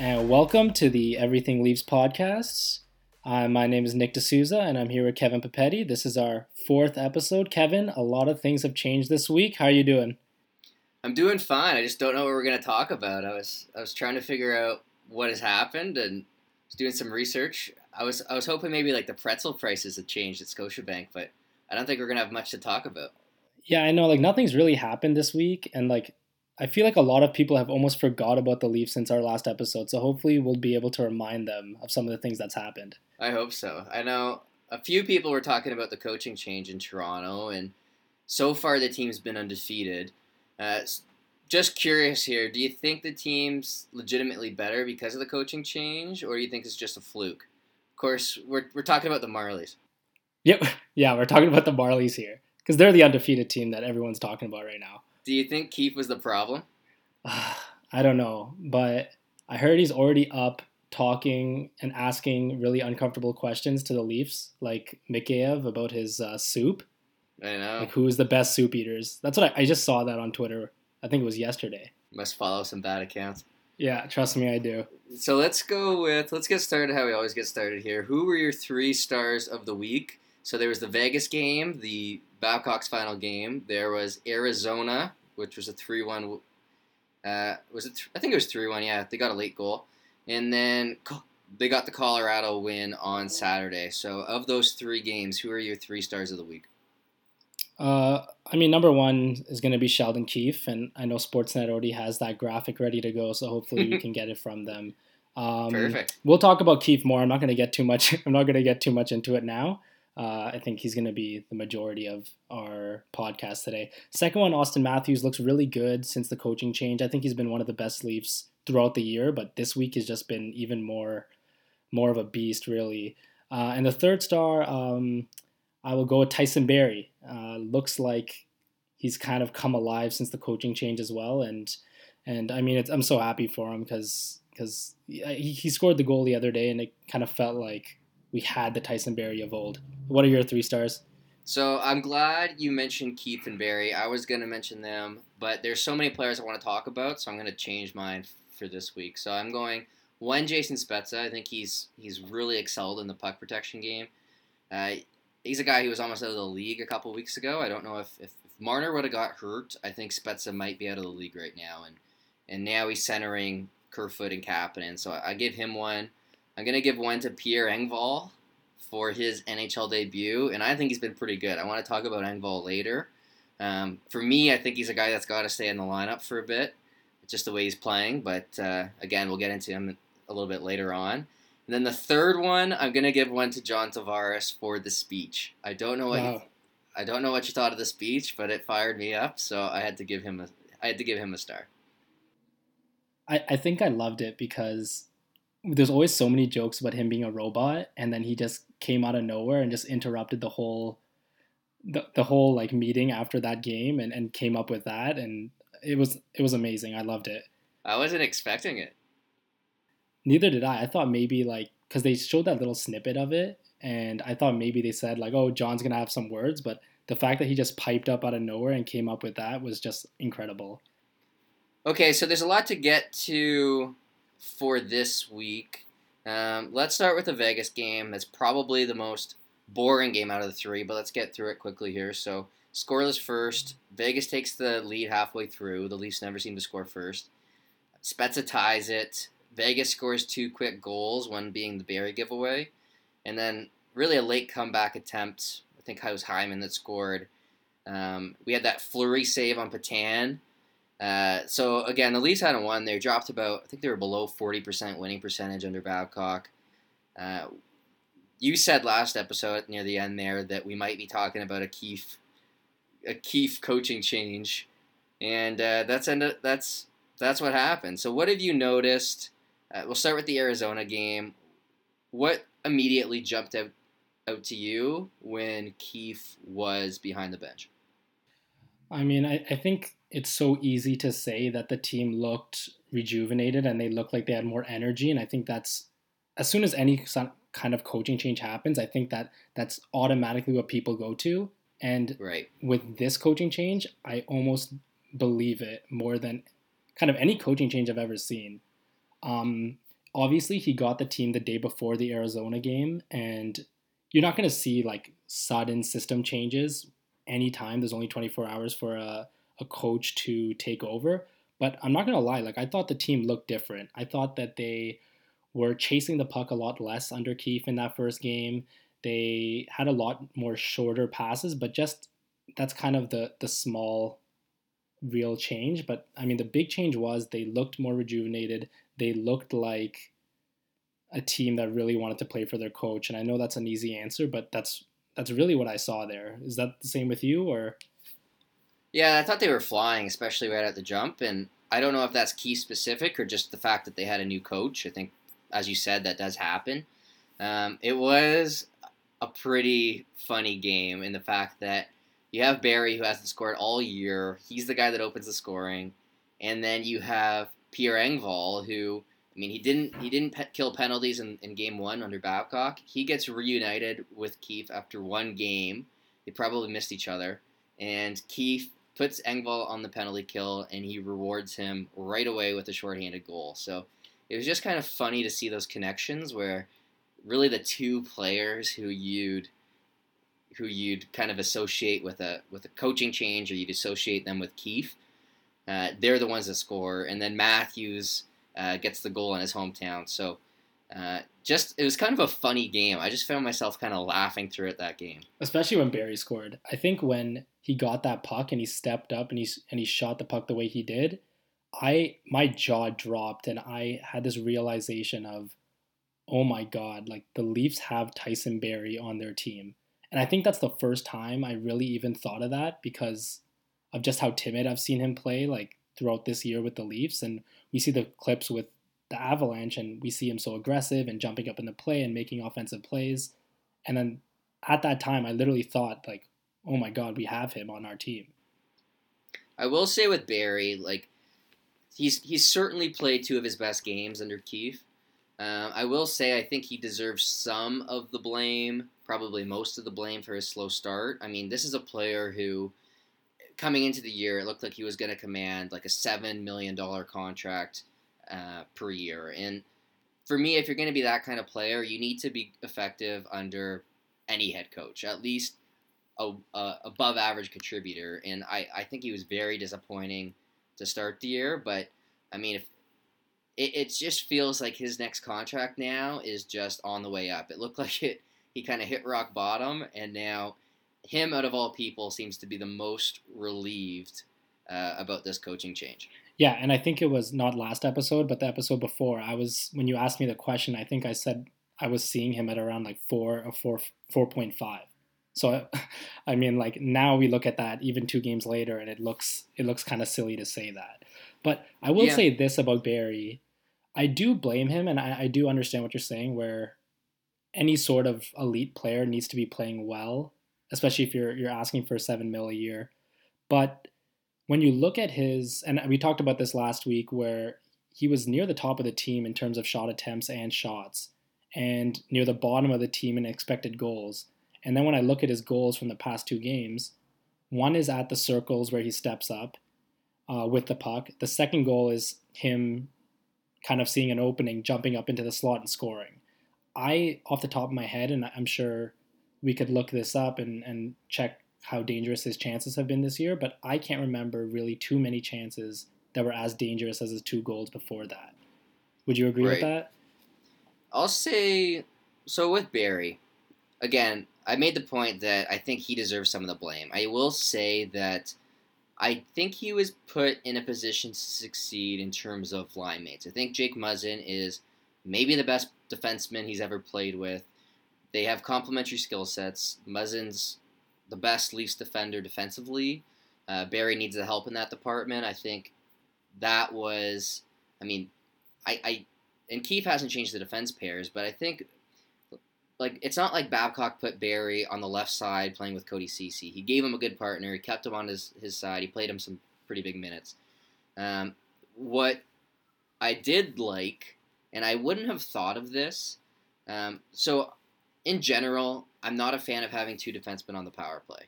and welcome to the Everything Leaves podcasts. Uh, my name is Nick D'Souza, and I'm here with Kevin Papetti. This is our fourth episode. Kevin, a lot of things have changed this week. How are you doing? I'm doing fine. I just don't know what we're gonna talk about. I was I was trying to figure out what has happened and was doing some research. I was I was hoping maybe like the pretzel prices had changed at Scotiabank, but I don't think we're gonna have much to talk about. Yeah, I know. Like nothing's really happened this week, and like I feel like a lot of people have almost forgot about the Leafs since our last episode. So hopefully, we'll be able to remind them of some of the things that's happened. I hope so. I know a few people were talking about the coaching change in Toronto, and so far the team's been undefeated. Uh, just curious here, do you think the team's legitimately better because of the coaching change, or do you think it's just a fluke? Of course, we're, we're talking about the Marlies. Yep, yeah, we're talking about the Marlies here because they're the undefeated team that everyone's talking about right now. Do you think Keefe was the problem? I don't know, but I heard he's already up talking and asking really uncomfortable questions to the Leafs, like Mikheyev about his uh, soup. I know. Like who is the best soup eaters? That's what I, I just saw that on Twitter. I think it was yesterday. Must follow some bad accounts. Yeah, trust me, I do. So let's go with let's get started how we always get started here. Who were your three stars of the week? So there was the Vegas game, the Babcock's final game. There was Arizona, which was a three-one. Uh, was it? Th- I think it was three-one. Yeah, they got a late goal, and then they got the Colorado win on Saturday. So of those three games, who are your three stars of the week? Uh, I mean, number one is going to be Sheldon Keefe, and I know Sportsnet already has that graphic ready to go, so hopefully we can get it from them. Um, Perfect. We'll talk about Keefe more. I'm not going to get too much. I'm not going to get too much into it now. Uh, I think he's going to be the majority of our podcast today. Second one, Auston Matthews looks really good since the coaching change. I think he's been one of the best Leafs throughout the year, but this week has just been even more, more of a beast, really. Uh, and the third star, um, I will go with Tyson Barrie. Uh, looks like he's kind of come alive since the coaching change as well, and and I mean I'm so happy for him because because he, he scored the goal the other day, and it kind of felt like we had the Tyson Barrie of old. What are your three stars? So I'm glad you mentioned Keefe and Barrie. I was gonna mention them, but there's so many players I want to talk about, so I'm gonna change mine for this week. So I'm going one Jason Spezza. I think he's he's really excelled in the puck protection game. Uh, he's a guy who was almost out of the league a couple weeks ago. I don't know if, if, if Marner would have got hurt. I think Spezza might be out of the league right now, and and now he's centering Kerfoot and Kapanen. So I, I give him one. I'm gonna give one to Pierre Engvall for his NHL debut, and I think he's been pretty good. I want to talk about Engvall later. Um, for me, I think he's a guy that's got to stay in the lineup for a bit, just the way he's playing. But uh, again, we'll get into him a little bit later on. And then the third one, I'm gonna give one to John Tavares for the speech. I don't know what wow. you, I don't know what you thought of the speech, but it fired me up, so I had to give him a I had to give him a star. I, I think I loved it because there's always so many jokes about him being a robot, and then he just came out of nowhere and just interrupted the whole the, the whole like meeting after that game and, and came up with that and it was it was amazing. I loved it. I wasn't expecting it. Neither did I. I thought maybe like because they showed that little snippet of it, and I thought maybe they said like, "Oh, John's gonna have some words," but the fact that he just piped up out of nowhere and came up with that was just incredible. Okay, so there's a lot to get to for this week. Um, let's start with the Vegas game. That's probably the most boring game out of the three, but let's get through it quickly here. So, scoreless first. Vegas takes the lead halfway through. The Leafs never seem to score first. Spezza ties it. Vegas scores two quick goals, one being the Barrie giveaway, and then really a late comeback attempt. I think it was Hyman that scored. Um, we had that flurry save on Petan. Uh, so again, the Leafs hadn't won. They dropped about, I think they were below 40% winning percentage under Babcock. Uh, you said last episode near the end there that we might be talking about a Keefe, a Keefe coaching change, and uh, that's ended, that's that's what happened. So what have you noticed? Uh, we'll start with the Arizona game. What immediately jumped out out to you when Keefe was behind the bench? I mean, I, I think it's so easy to say that the team looked rejuvenated and they looked like they had more energy. And I think that's as soon as any kind of coaching change happens, I think that that's automatically what people go to. And right. with this coaching change, I almost believe it more than kind of any coaching change I've ever seen. Um, obviously he got the team the day before the Arizona game, and you're not going to see like sudden system changes anytime. There's only 24 hours for a, a coach to take over. But I'm not going to lie, like I thought the team looked different. I thought that they were chasing the puck a lot less under Keefe in that first game. They had a lot more shorter passes, but just that's kind of the the small real change. But I mean, the big change was they looked more rejuvenated. They looked like a team that really wanted to play for their coach. And I know that's an easy answer, but that's that's really what I saw there. Is that the same with you, or? Yeah, I thought they were flying, especially right at the jump, and I don't know if that's key specific or just the fact that they had a new coach. I think, as you said, that does happen. Um, it was a pretty funny game in the fact that you have Barrie who hasn't scored all year. He's the guy that opens the scoring, and then you have Pierre Engvall who. I mean, he didn't he didn't pe- kill penalties in, in game one under Babcock. He gets reunited with Keefe after one game. They probably missed each other, and Keefe puts Engvall on the penalty kill, and he rewards him right away with a shorthanded goal. So it was just kind of funny to see those connections where really the two players who you'd who you'd kind of associate with a with a coaching change or you'd associate them with Keefe, uh, they're the ones that score, and then Matthews uh, gets the goal in his hometown. So uh, just it was kind of a funny game. I just found myself kind of laughing through it that game, especially when Barrie scored. I think when he got that puck and he stepped up and he and he shot the puck the way he did, I my jaw dropped and I had this realization of, oh my god, like the Leafs have Tyson Barrie on their team and I think that's the first time I really even thought of that because of just how timid I've seen him play like throughout this year with the Leafs. And we see the clips with the Avalanche and we see him so aggressive and jumping up in the play and making offensive plays. And then at that time, I literally thought, like, oh my God, we have him on our team. I will say with Barrie, like, he's he's certainly played two of his best games under Keefe. Um, I will say I think he deserves some of the blame, probably most of the blame for his slow start. I mean, this is a player who, coming into the year, it looked like he was going to command like a seven million dollar contract uh, per year. And for me, if you're going to be that kind of player, you need to be effective under any head coach, at least a, a above average contributor. And I, I think he was very disappointing to start the year. But I mean, if it, it just feels like his next contract now is just on the way up. It looked like it he kind of hit rock bottom, and now him out of all people seems to be the most relieved uh, about this coaching change. Yeah, and I think it was not last episode, but the episode before. I was when you asked me the question, I think I said I was seeing him at around like four or four four point five. So, I mean, like now we look at that even two games later, and it looks it looks kind of silly to say that. But I will yeah. say this about Barrie, I do blame him, and I, I do understand what you're saying, where any sort of elite player needs to be playing well, especially if you're you're asking for seven mil a year. But when you look at his, and we talked about this last week, where he was near the top of the team in terms of shot attempts and shots, and near the bottom of the team in expected goals. And then when I look at his goals from the past two games, one is at the circles where he steps up uh, with the puck. The second goal is him kind of seeing an opening, jumping up into the slot and scoring. I, off the top of my head, and I'm sure we could look this up and, and check how dangerous his chances have been this year, but I can't remember really too many chances that were as dangerous as his two goals before that. Would you agree right. with that? I'll say so with Barrie. Again, I made the point that I think he deserves some of the blame. I will say that I think he was put in a position to succeed in terms of line mates. I think Jake Muzzin is maybe the best defenseman he's ever played with. They have complementary skill sets. Muzzin's the best Leafs defender defensively. Uh, Barrie needs the help in that department. I think that was, I mean, I, I and Keefe hasn't changed the defense pairs, but I think like it's not like Babcock put Barrie on the left side playing with Cody Ceci. He gave him a good partner. He kept him on his, his side. He played him some pretty big minutes. Um, what I did like, and I wouldn't have thought of this. Um, so, in general, I'm not a fan of having two defensemen on the power play.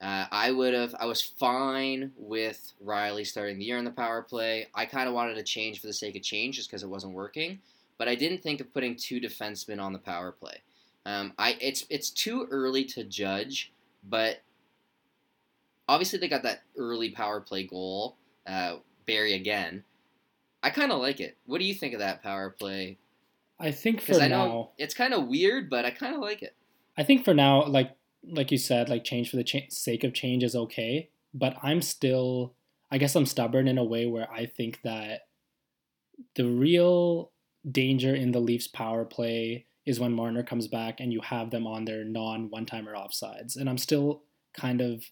Uh, I would have. I was fine with Rielly starting the year on the power play. I kind of wanted to change for the sake of change, just because it wasn't working. but I didn't think of putting two defensemen on the power play. Um, I it's it's too early to judge, but obviously they got that early power play goal. Uh, Barrie again. I kind of like it. What do you think of that power play? I think for I now, it's kind of weird, but I kind of like it. I think for now, like like you said, like change for the cha- sake of change is okay. But I'm still, I guess I'm stubborn in a way where I think that the real danger in the Leafs power play is when Marner comes back and you have them on their non one timer offsides. And I'm still kind of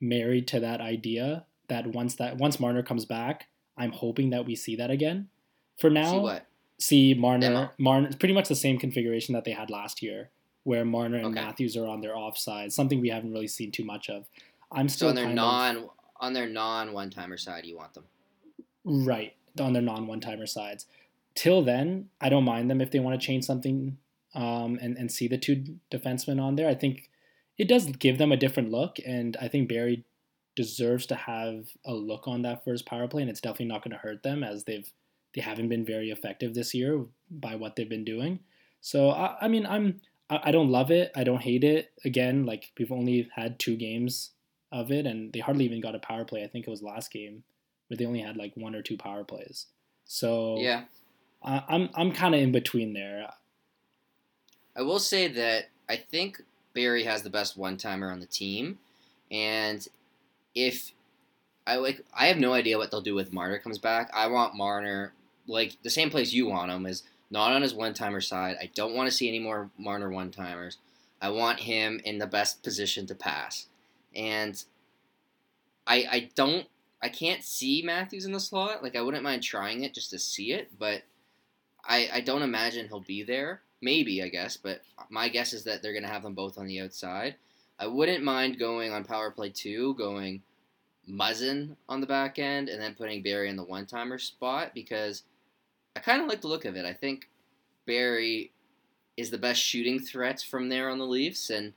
married to that idea that once that once Marner comes back, I'm hoping that we see that again. For now, See Marner. Marner it's pretty much the same configuration that they had last year, where Marner and Okay. Matthews are on their offside. Something we haven't really seen too much of. I'm So still on their non on their non one timer side, you want them. right on their non one timer sides. Till then, I don't mind them if they want to change something um, and and see the two defensemen on there. I think it does give them a different look, and I think Barrie deserves to have a look on that first power play, and it's definitely not going to hurt them as they've they haven't been very effective this year by what they've been doing. So I, I mean, I'm I, I don't love it, I don't hate it. Again, like we've only had two games of it, and they hardly even got a power play. I think it was last game where they only had like one or two power plays. So Yeah. I, I'm I'm kind of in between there. I will say that I think Barrie has the best one timer on the team, and if I like, I have no idea what they'll do with Marner comes back. I want Marner like the same place you want him is not on his one timer side. I don't want to see any more Marner one timers. I want him in the best position to pass, and I I don't I can't see Matthews in the slot. Like I wouldn't mind trying it just to see it, but I I don't imagine he'll be there. Maybe I guess, but my guess is that they're gonna have them both on the outside. I wouldn't mind going on power play two, going Muzzin on the back end, and then putting Barrie in the one timer spot because I kind of like the look of it. I think Barrie is the best shooting threat from there on the Leafs, and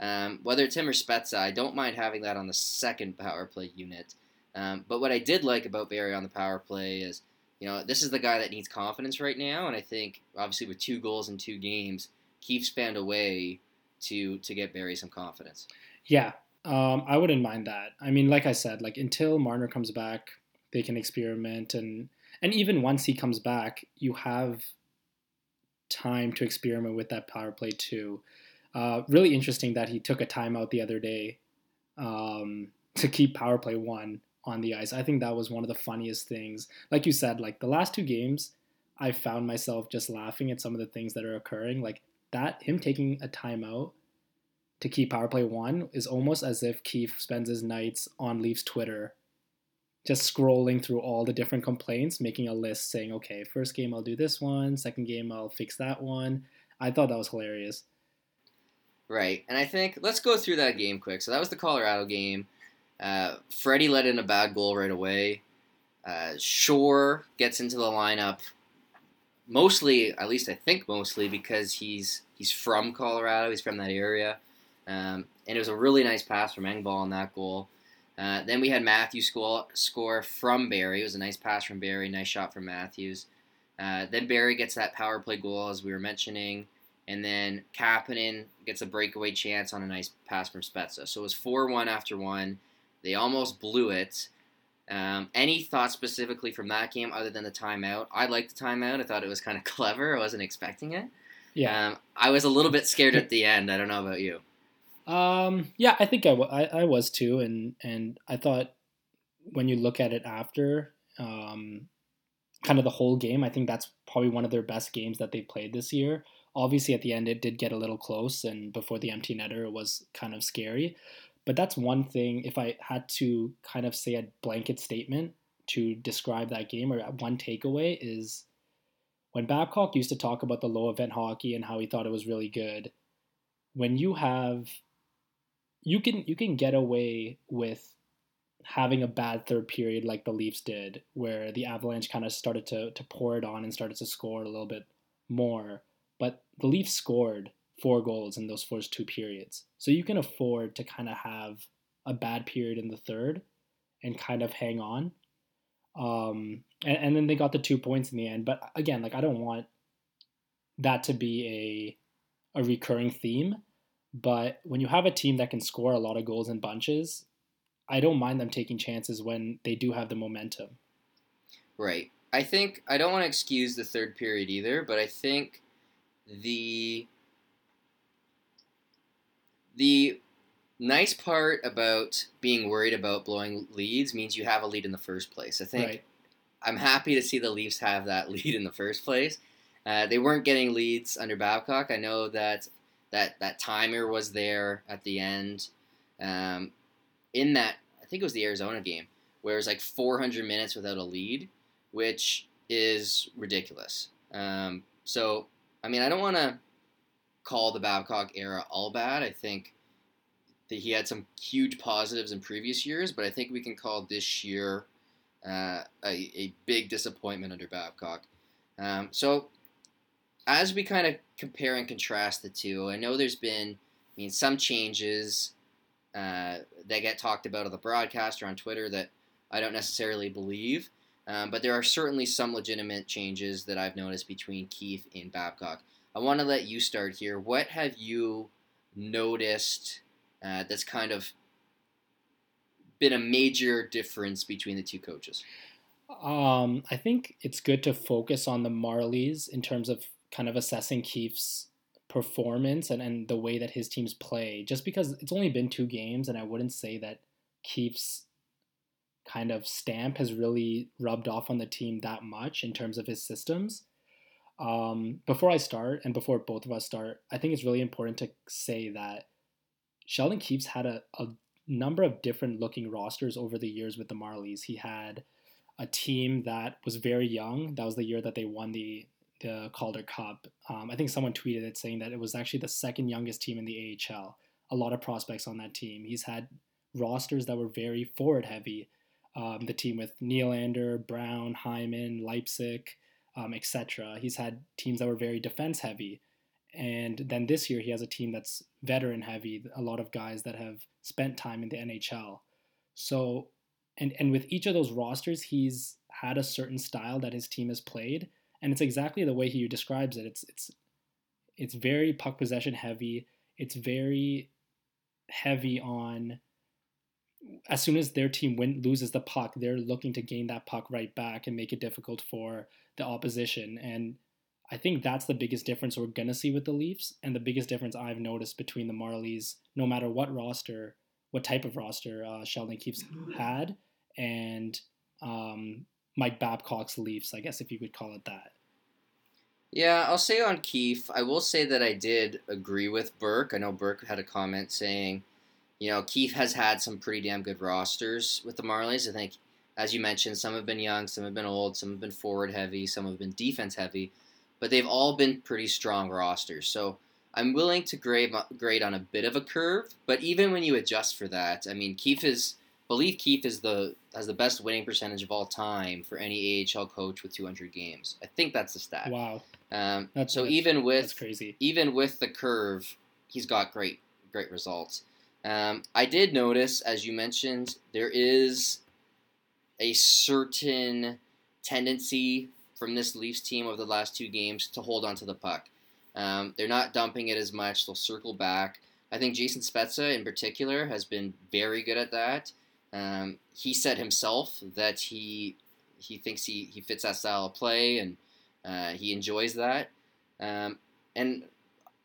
um, whether it's him or Spezza, I don't mind having that on the second power play unit. Um, but what I did like about Barrie on the power play is, you know, this is the guy that needs confidence right now, and I think obviously with two goals in two games, Keefe's found a way to to get Barrie some confidence. Yeah, um, I wouldn't mind that. I mean, like I said, like until Marner comes back, they can experiment, and and even once he comes back, you have time to experiment with that power play too. Uh, really interesting that he took a timeout the other day um, to keep power play one on the ice. I think that was one of the funniest things. Like you said, like the last two games, I found myself just laughing at some of the things that are occurring. Like that, him taking a timeout to keep power play one is almost as if Keefe spends his nights on Leafs Twitter, just scrolling through all the different complaints, making a list saying, okay, first game I'll do this one, second game I'll fix that one. I thought that was hilarious. Right, and I think let's go through that game quick. So that was the Colorado game. Uh, Freddie let in a bad goal right away. Uh, Shore gets into the lineup, mostly, at least I think mostly because he's he's from Colorado. He's from that area, um, and it was a really nice pass from Engvall on that goal. Uh, then we had Matthews score score from Barrie. It was a nice pass from Barrie, nice shot from Matthews. Uh, then Barrie gets that power play goal as we were mentioning. And then Kapanen gets a breakaway chance on a nice pass from Spezza. So it was 4 1 after one. They almost blew it. Um, any thoughts specifically from that game other than the timeout? I liked the timeout. I thought it was kind of clever. I wasn't expecting it. Yeah. Um, I was a little bit scared at the end. I don't know about you. Um, yeah, I think I, w- I, I was too, and and I thought when you look at it after, um, kind of the whole game, I think that's probably one of their best games that they played this year. Obviously, at the end, it did get a little close, and before the empty netter, it was kind of scary. But that's one thing. If I had to kind of say a blanket statement to describe that game, or one takeaway is when Babcock used to talk about the low event hockey and how he thought it was really good. When you have you can you can get away with having a bad third period like the Leafs did, where the Avalanche kind of started to to pour it on and started to score a little bit more. But the Leafs scored four goals in those first two periods, so you can afford to kind of have a bad period in the third and kind of hang on. Um, and, and then they got the two points in the end. But again, like I don't want that to be a a recurring theme. But when you have a team that can score a lot of goals in bunches, I don't mind them taking chances when they do have the momentum. Right. I think I don't want to excuse the third period either, but I think the the nice part about being worried about blowing leads means you have a lead in the first place. I think Right. I'm happy to see the Leafs have that lead in the first place. Uh, they weren't getting leads under Babcock. I know that that that timer was there at the end. Um, in that, I think it was the Arizona game where it was like 400 minutes without a lead, which is ridiculous. Um, so, I mean, I don't want to call the Babcock era all bad. I think that he had some huge positives in previous years, but I think we can call this year uh, a, a big disappointment under Babcock. Um, so, as we kind of compare and contrast the two, I know there's been, I mean, some changes uh, that get talked about on the broadcast or on Twitter that I don't necessarily believe, um, but there are certainly some legitimate changes that I've noticed between Keefe and Babcock. I want to let you start here. What have you noticed uh, that's kind of been a major difference between the two coaches? Um, I think it's good to focus on the Marlies in terms of kind of assessing Keefe's performance and, and the way that his teams play. Just because it's only been two games, and I wouldn't say that Keefe's kind of stamp has really rubbed off on the team that much in terms of his systems. Um, before I start, and before both of us start, I think it's really important to say that Sheldon Keefe's had a, a number of different looking rosters over the years with the Marlies. He had a team that was very young. That was the year that they won the the Calder Cup. Um, I think someone tweeted it saying that it was actually the second youngest team in the AHL. A lot of prospects on that team. He's had rosters that were very forward heavy. Um, the team with Nylander, Brown, Hyman, Leipsic, um, etc. He's had teams that were very defense heavy. And then this year he has a team that's veteran heavy, a lot of guys that have spent time in the NHL. So and and with each of those rosters he's had a certain style that his team has played and it's exactly the way he describes it. It's it's it's very puck possession heavy. It's very heavy on as soon as their team win, loses the puck, they're looking to gain that puck right back and make it difficult for the opposition. And I think that's the biggest difference we're gonna see with the Leafs, and the biggest difference I've noticed between the Marlies, no matter what roster, what type of roster uh, Sheldon Keefe's had, and um, Mike Babcock's Leafs, I guess if you could call it that. Yeah, I'll say on Keefe, I will say that I did agree with Burke. I know Burke had a comment saying, you know, Keefe has had some pretty damn good rosters with the Marlies. I think, as you mentioned, some have been young, some have been old, some have been forward heavy, some have been defense heavy, but they've all been pretty strong rosters. So I'm willing to grade grade on a bit of a curve, but even when you adjust for that, I mean, Keefe is believe Keefe is the has the best winning percentage of all time for any AHL coach with 200 games. I think that's the stat. Wow, Um, That's- so that's- even with crazy. even with the curve, he's got great great results. Um, I did notice, as you mentioned, there is a certain tendency from this Leafs team over the last two games to hold on to the puck. Um, they're not dumping it as much. They'll circle back. I think Jason Spezza in particular has been very good at that. Um, he said himself that he he thinks he, he fits that style of play and uh, he enjoys that. Um, and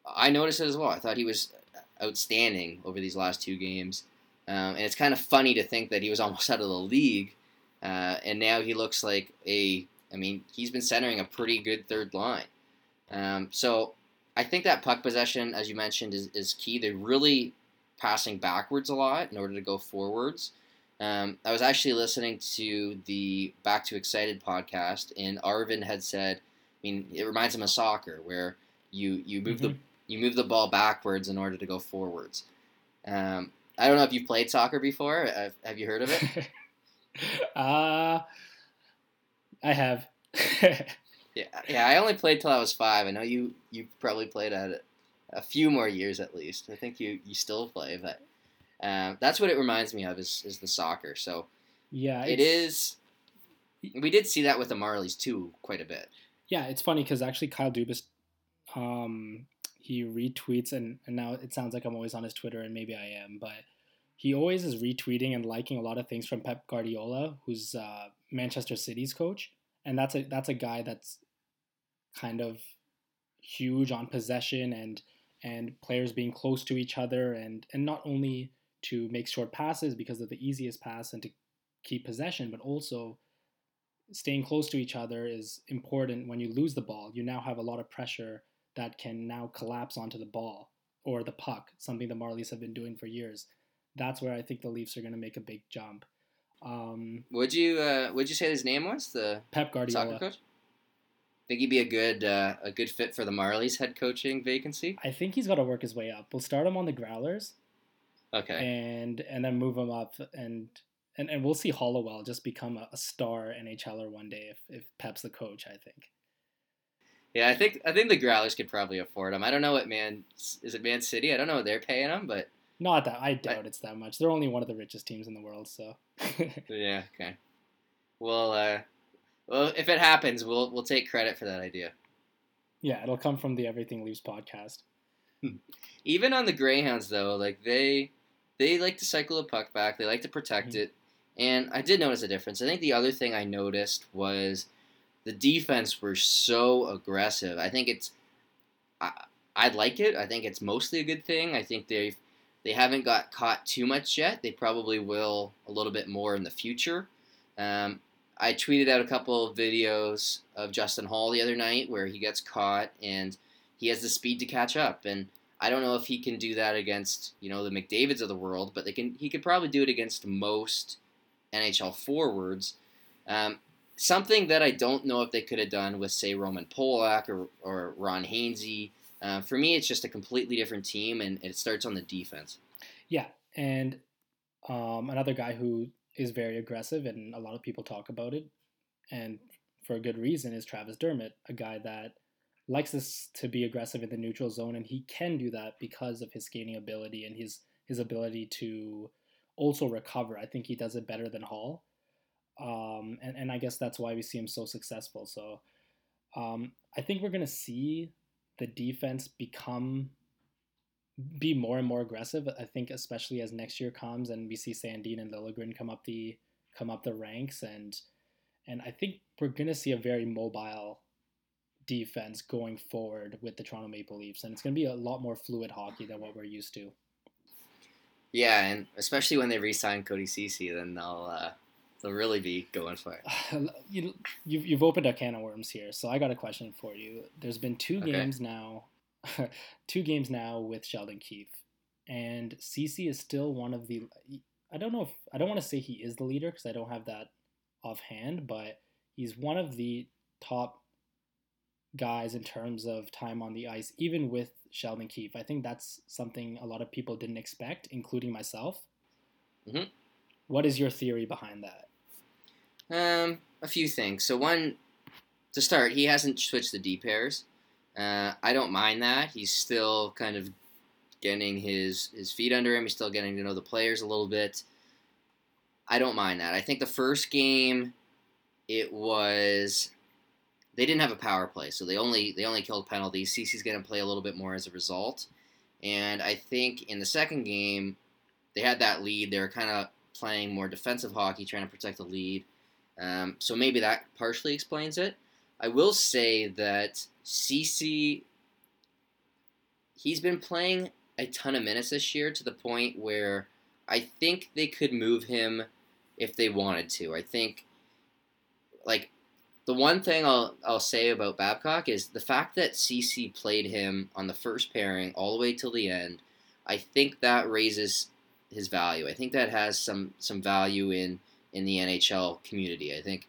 I noticed it as well. I thought he was outstanding over these last two games. Um, and it's kind of funny to think that he was almost out of the league, uh, and now he looks like a. I mean, he's been centering a pretty good third line. Um, so I think that puck possession, as you mentioned, is, is key. They're really passing backwards a lot in order to go forwards. Um, I was actually listening to the Back to Excited podcast, and Arvin had said, I mean, it reminds him of soccer, where you you move the Mhm. you move the ball backwards in order to go forwards. Um, I don't know if you've played soccer before. Uh, have you heard of it? uh, I have. yeah, yeah. I only played till I was five. I know you you probably played at a few more years at least. I think you you still play, but um, that's what it reminds me of is is the soccer. So yeah, it's- We did see that with the Marlies too, quite a bit. Yeah, it's funny because actually Kyle Dubas, um, he retweets and, and now it sounds like I'm always on his Twitter and maybe I am, but he always is retweeting and liking a lot of things from Pep Guardiola, who's uh, Manchester City's coach, and that's a that's a guy that's kind of huge on possession and and players being close to each other and and not only to make short passes because of the easiest pass and to keep possession, but also staying close to each other is important when you lose the ball. You now have a lot of pressure that can now collapse onto the ball or the puck, something the Marlies have been doing for years. That's where I think the Leafs are going to make a big jump. Um, would you uh, would you say his name was the Pep Guardiola soccer coach? Think he'd be a good uh, a good fit for the Marlies head coaching vacancy? I think he's got to work his way up. We'll start him on the Growlers. Okay. And and then move him up and and, and we'll see Hollowell just become a, a star NHLer one day if, if Pep's the coach, I think. Yeah, I think I think the Growlers could probably afford him. I don't know what man is it Man City. I don't know what they're paying him, but not that I doubt I, it's that much. They're only one of the richest teams in the world, so. yeah. Okay. Well, uh, well, if it happens, we'll we'll take credit for that idea. Yeah, it'll come from the Everything Leaves podcast. Even on the Greyhounds, though, like they they like to cycle the puck back. They like to protect mm-hmm. it, and I did notice a difference. I think the other thing I noticed was the defense were so aggressive. I think it's I I like it. I think it's mostly a good thing. I think they've they haven't got caught too much yet. They probably will a little bit more in the future. Um, I tweeted out a couple of videos of Justin Holl the other night where he gets caught and he has the speed to catch up. And I don't know if he can do that against you know the McDavid's of the world, but they can. He could probably do it against most NHL forwards. Um, something that I don't know if they could have done with say Roman Polak or, or Ron Hainsey uh, for me, it's just a completely different team, and it starts on the defense. Yeah, and um, another guy who is very aggressive, and a lot of people talk about it, and for a good reason, is Travis Dermott, a guy that likes this to be aggressive in the neutral zone, and he can do that because of his skating ability and his his ability to also recover. I think he does it better than Holl, um, and and I guess that's why we see him so successful. So um, I think we're gonna see the defense become be more and more aggressive. I think especially as next year comes and we see Sandin and Liljegren come up the come up the ranks and and I think we're gonna see a very mobile defense going forward with the Toronto Maple Leafs and it's gonna be a lot more fluid hockey than what we're used to. Yeah, and especially when they re-sign Cody Ceci, then they'll uh, they'll really be going for it. you, you've, you've opened a can of worms here, so I got a question for you. There's been two okay. games now, two games now with Sheldon Keefe, and Ceci is still one of the. I don't know if I don't want to say he is the leader because I don't have that offhand, but he's one of the top guys in terms of time on the ice, even with Sheldon Keefe. I think that's something a lot of people didn't expect, including myself. Mm-hmm. What is your theory behind that? Um, a few things. So one, to start, he hasn't switched the D pairs. Uh, I don't mind that. He's still kind of getting his his feet under him. He's still getting to know the players a little bit. I don't mind that. I think the first game, it was they didn't have a power play, so they only they only killed penalties. Ceci's going to play a little bit more as a result, and I think in the second game, they had that lead. They were kind of playing more defensive hockey, trying to protect the lead. Um, so maybe that partially explains it. I will say that Ceci he's been playing a ton of minutes this year to the point where I think they could move him if they wanted to. I think, like, the one thing I'll, I'll say about Babcock is the fact that Ceci played him on the first pairing all the way till the end. I think that raises his value. I think that has some some value in in the NHL community. I think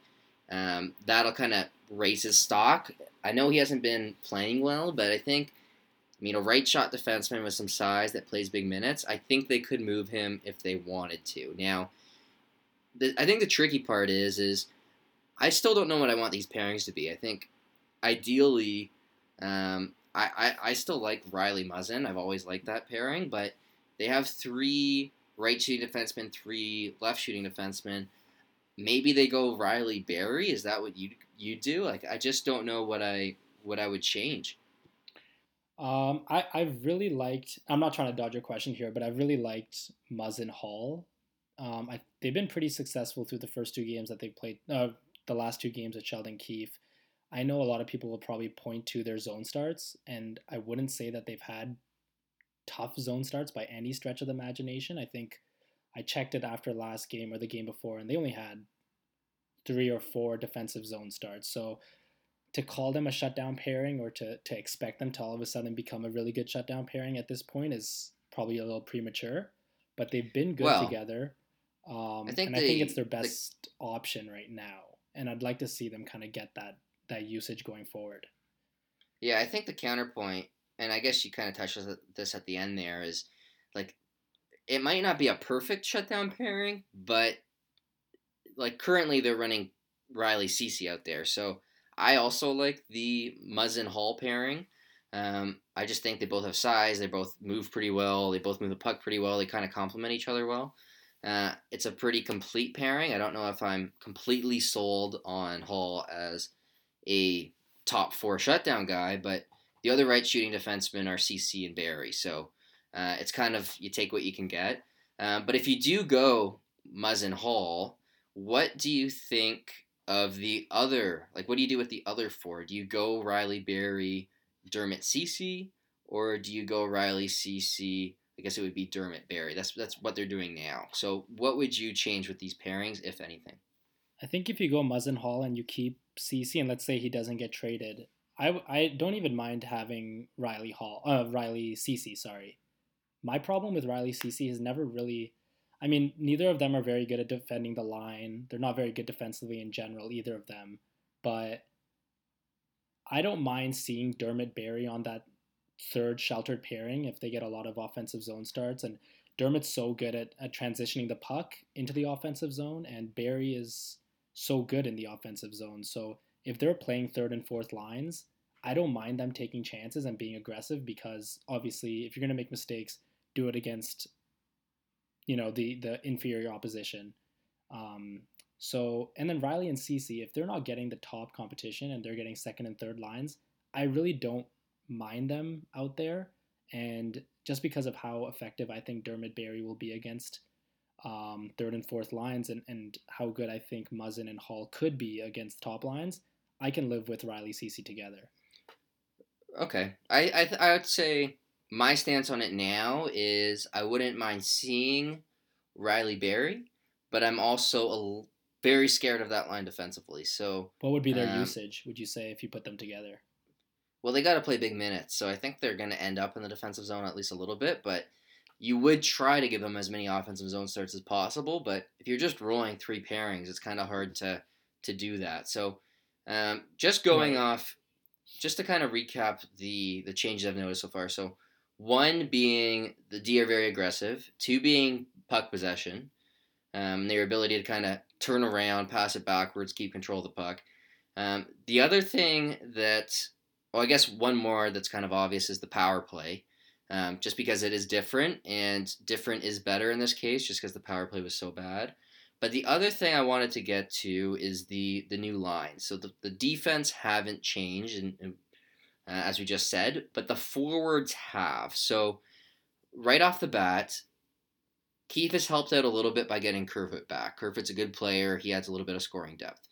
um, that'll kind of raise his stock. I know he hasn't been playing well, but I think, I mean, a right shot defenseman with some size that plays big minutes, I think they could move him if they wanted to. Now, the, I think the tricky part is, is I still don't know what I want these pairings to be. I think ideally, um, I, I, I still like Rielly Muzzin. I've always liked that pairing, but they have three right shooting defensemen, three left shooting defensemen. maybe they go Rielly Barrie. Is that what you you do? Like I just don't know what I what I would change. Um, I I really liked. I'm not trying to dodge your question here, but I really liked Muzzin Holl. Um, I, they've been pretty successful through the first two games that they played. Uh, the last two games at Sheldon Keefe. I know a lot of people will probably point to their zone starts, and I wouldn't say that they've had tough zone starts by any stretch of the imagination. I think I checked it after last game or the game before, and they only had three or four defensive zone starts. So to call them a shutdown pairing or to, to expect them to all of a sudden become a really good shutdown pairing at this point is probably a little premature. But they've been good well, together. Um, I think and they, I think it's their best option right now. And I'd like to see them kind of get that that usage going forward. Yeah, I think the counterpoint, and I guess you kind of touched this at the end there, is like it might not be a perfect shutdown pairing, but like currently they're running Rielly Ceci out there. So I also like the Muzzin Holl pairing. Um, I just think they both have size. They both move pretty well. They both move the puck pretty well. They kind of complement each other well. Uh, it's a pretty complete pairing. I don't know if I'm completely sold on Holl as a top four shutdown guy, but the other right shooting defensemen are Ceci and Barrie. So uh, it's kind of you take what you can get. Um, but if you do go Muzzin Holl, what do you think of the other? Like, what do you do with the other four? Do you go Rielly Barrie, Dermott Ceci, or do you go Rielly Ceci? I guess it would be Dermott Barrie. That's that's what they're doing now. So, what would you change with these pairings, if anything? I think if you go Muzzin Holl and you keep Ceci, and let's say he doesn't get traded, I, I don't even mind having Rielly Holl, uh, Rielly Ceci. sorry. My problem with Rielly Ceci has never really I mean, neither of them are very good at defending the line. They're not very good defensively in general, either of them. But I don't mind seeing Dermott Barrie on that third sheltered pairing if they get a lot of offensive zone starts. And Dermott's so good at, at transitioning the puck into the offensive zone, and Barrie is so good in the offensive zone. So if they're playing third and fourth lines, I don't mind them taking chances and being aggressive because obviously, if you're going to make mistakes, do it against you know the the inferior opposition. Um, so and then Rielly and Ceci, if they're not getting the top competition and they're getting second and third lines, I really don't mind them out there. And just because of how effective I think Dermott Barrie will be against um, third and fourth lines and, and how good I think Muzzin and Holl could be against top lines, I can live with Rielly Ceci together. Okay. I I, th- I would say my stance on it now is I wouldn't mind seeing Rielly Barrie, but I'm also a, very scared of that line defensively. So what would be their um, usage? Would you say if you put them together? Well, they got to play big minutes, so I think they're going to end up in the defensive zone at least a little bit. But you would try to give them as many offensive zone starts as possible. But if you're just rolling three pairings, it's kind of hard to to do that. So um, just going off, just to kind of recap the the changes I've noticed so far. So one being the D are very aggressive. Two being puck possession, um, their ability to kind of turn around, pass it backwards, keep control of the puck. Um, the other thing that, well, I guess one more that's kind of obvious is the power play. Um, just because it is different, and different is better in this case, just because the power play was so bad. But the other thing I wanted to get to is the the new line. So the, the defense haven't changed, and, and uh, as we just said, but the forwards have. So, right off the bat, Keefe has helped out a little bit by getting Kerfoot back. Kerfoot's a good player. He adds a little bit of scoring depth.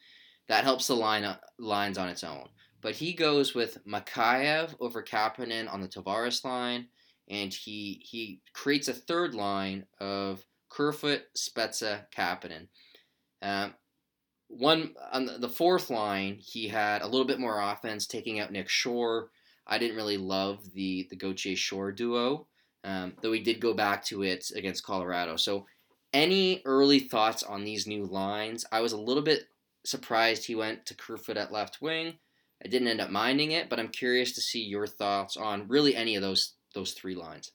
That helps the line uh, lines on its own. But he goes with Mikheyev over Kapanen on the Tavares line, and he he creates a third line of Kerfoot, Spezza, Kapanen. Um, one on the fourth line, he had a little bit more offense, taking out Nick Shore. I didn't really love the the Gauthier Shore duo, um, though he did go back to it against Colorado. So, any early thoughts on these new lines? I was a little bit surprised he went to Kerfoot at left wing. I didn't end up minding it, but I'm curious to see your thoughts on really any of those those three lines.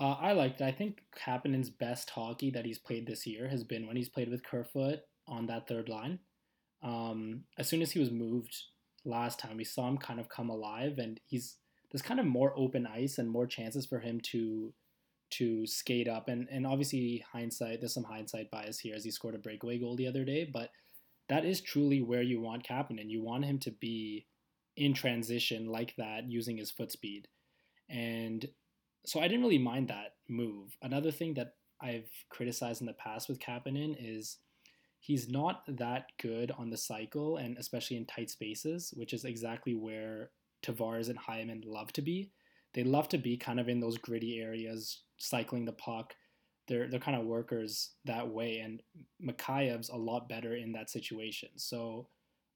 Uh, I liked it. I think Kapanen's best hockey that he's played this year has been when he's played with Kerfoot on that third line. Um, as soon as he was moved last time, we saw him kind of come alive, and he's there's kind of more open ice and more chances for him to to skate up. And and obviously hindsight, there's some hindsight bias here as he scored a breakaway goal the other day, but that is truly where you want Kapanen. You want him to be in transition like that using his foot speed. And so I didn't really mind that move. Another thing that I've criticized in the past with Kapanen is he's not that good on the cycle and especially in tight spaces, which is exactly where Tavares and Hyman love to be. They love to be kind of in those gritty areas, cycling the puck. They're they're kind of workers that way, and Mikheyev's a lot better in that situation. So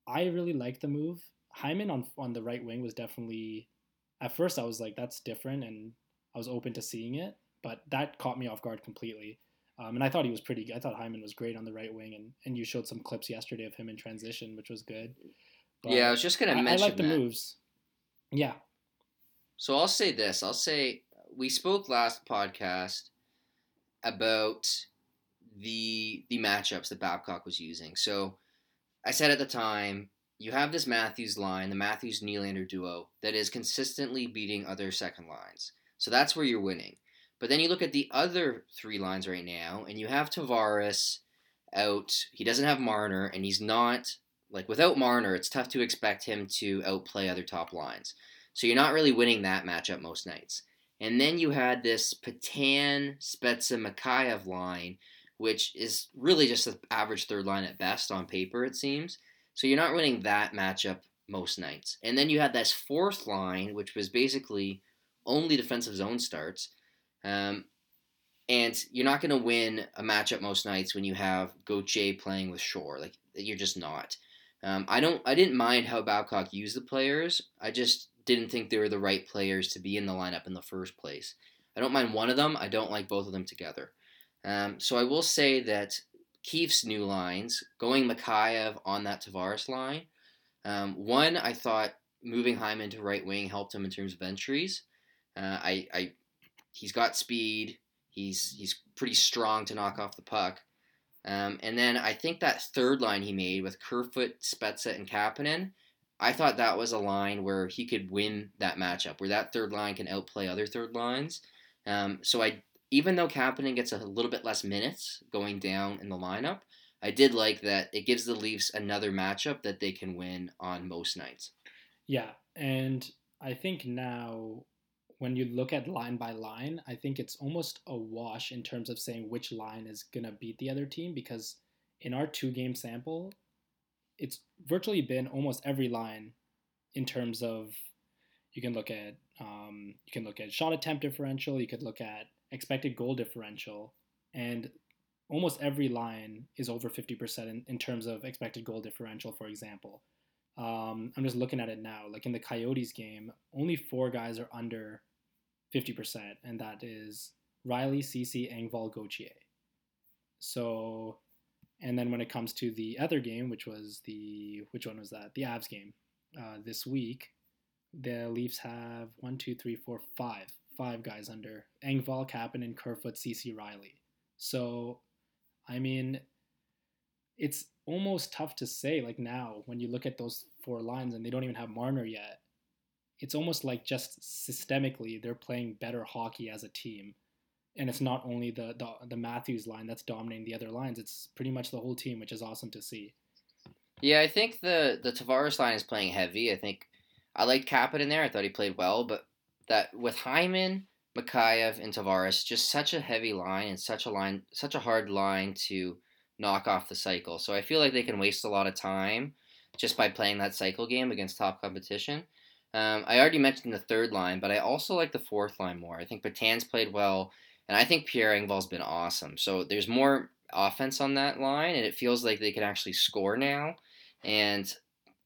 I really like the move. Hyman on on the right wing was definitely at first I was like that's different, and I was open to seeing it, but that caught me off guard completely. Um, and I thought he was pretty. I thought Hyman was great on the right wing, and, and you showed some clips yesterday of him in transition, which was good. But yeah, I was just gonna I, mention. I like the moves. Yeah. So I'll say this. I'll say we spoke last podcast about the the matchups that Babcock was using. So I said at the time, you have this Matthews line, the Matthews Nylander duo, that is consistently beating other second lines. So that's where you're winning. But then you look at the other three lines right now, and you have Tavares out. He doesn't have Marner, and he's not like without Marner. It's tough to expect him to outplay other top lines. So you're not really winning that matchup most nights. And then you had this Petan Mikheyev line, which is really just an average third line at best on paper, it seems. So you're not winning that matchup most nights. And then you had this fourth line, which was basically only defensive zone starts. Um, and you're not going to win a matchup most nights when you have Gauthier playing with Shore. Like you're just not. Um, I don't. I didn't mind how Babcock used the players. I just didn't think they were the right players to be in the lineup in the first place. I don't mind one of them. I don't like both of them together. Um, so I will say that Keefe's new lines, going Mikheyev on that Tavares line. Um, one, I thought moving Hyman to right wing helped him in terms of entries. Uh, I, I he's got speed. He's he's pretty strong to knock off the puck. Um, and then I think that third line he made with Kerfoot, Spezza, and Kapanen, I thought that was a line where he could win that matchup, where that third line can outplay other third lines. Um, so I, even though Kapanen gets a little bit less minutes going down in the lineup, I did like that it gives the Leafs another matchup that they can win on most nights. Yeah, and I think now when you look at line by line, I think it's almost a wash in terms of saying which line is to beat the other team because in our two game sample, it's virtually been almost every line in terms of you can look at um, you can look at shot attempt differential, you could look at expected goal differential, and almost every line is over 50% in, in terms of expected goal differential, for example. Um, I'm just looking at it now. Like in the Coyotes game, only four guys are under 50%, and that is Rielly, Ceci, Engvall, Gauthier. So, and then when it comes to the other game, which was the, which one was that? The Avs game uh, this week, the Leafs have one, two, three, four, five, five guys under Engvall, Kapanen, Kerfoot, Ceci, Rielly. So, I mean, it's almost tough to say like now when you look at those four lines and they don't even have Marner yet it's almost like just systemically they're playing better hockey as a team. And it's not only the, the, the Matthews line that's dominating the other lines; it's pretty much the whole team, which is awesome to see. Yeah, I think the the Tavares line is playing heavy. I think I liked Capit in there. I thought he played well, but that with Hyman, Mikheyev, and Tavares, just such a heavy line and such a line, such a hard line to knock off the cycle. So I feel like they can waste a lot of time just by playing that cycle game against top competition. Um, I already mentioned the third line, but I also like the fourth line more. I think Petan's played well, and I think Pierre Engvall's been awesome. So there's more offense on that line, and it feels like they can actually score now, and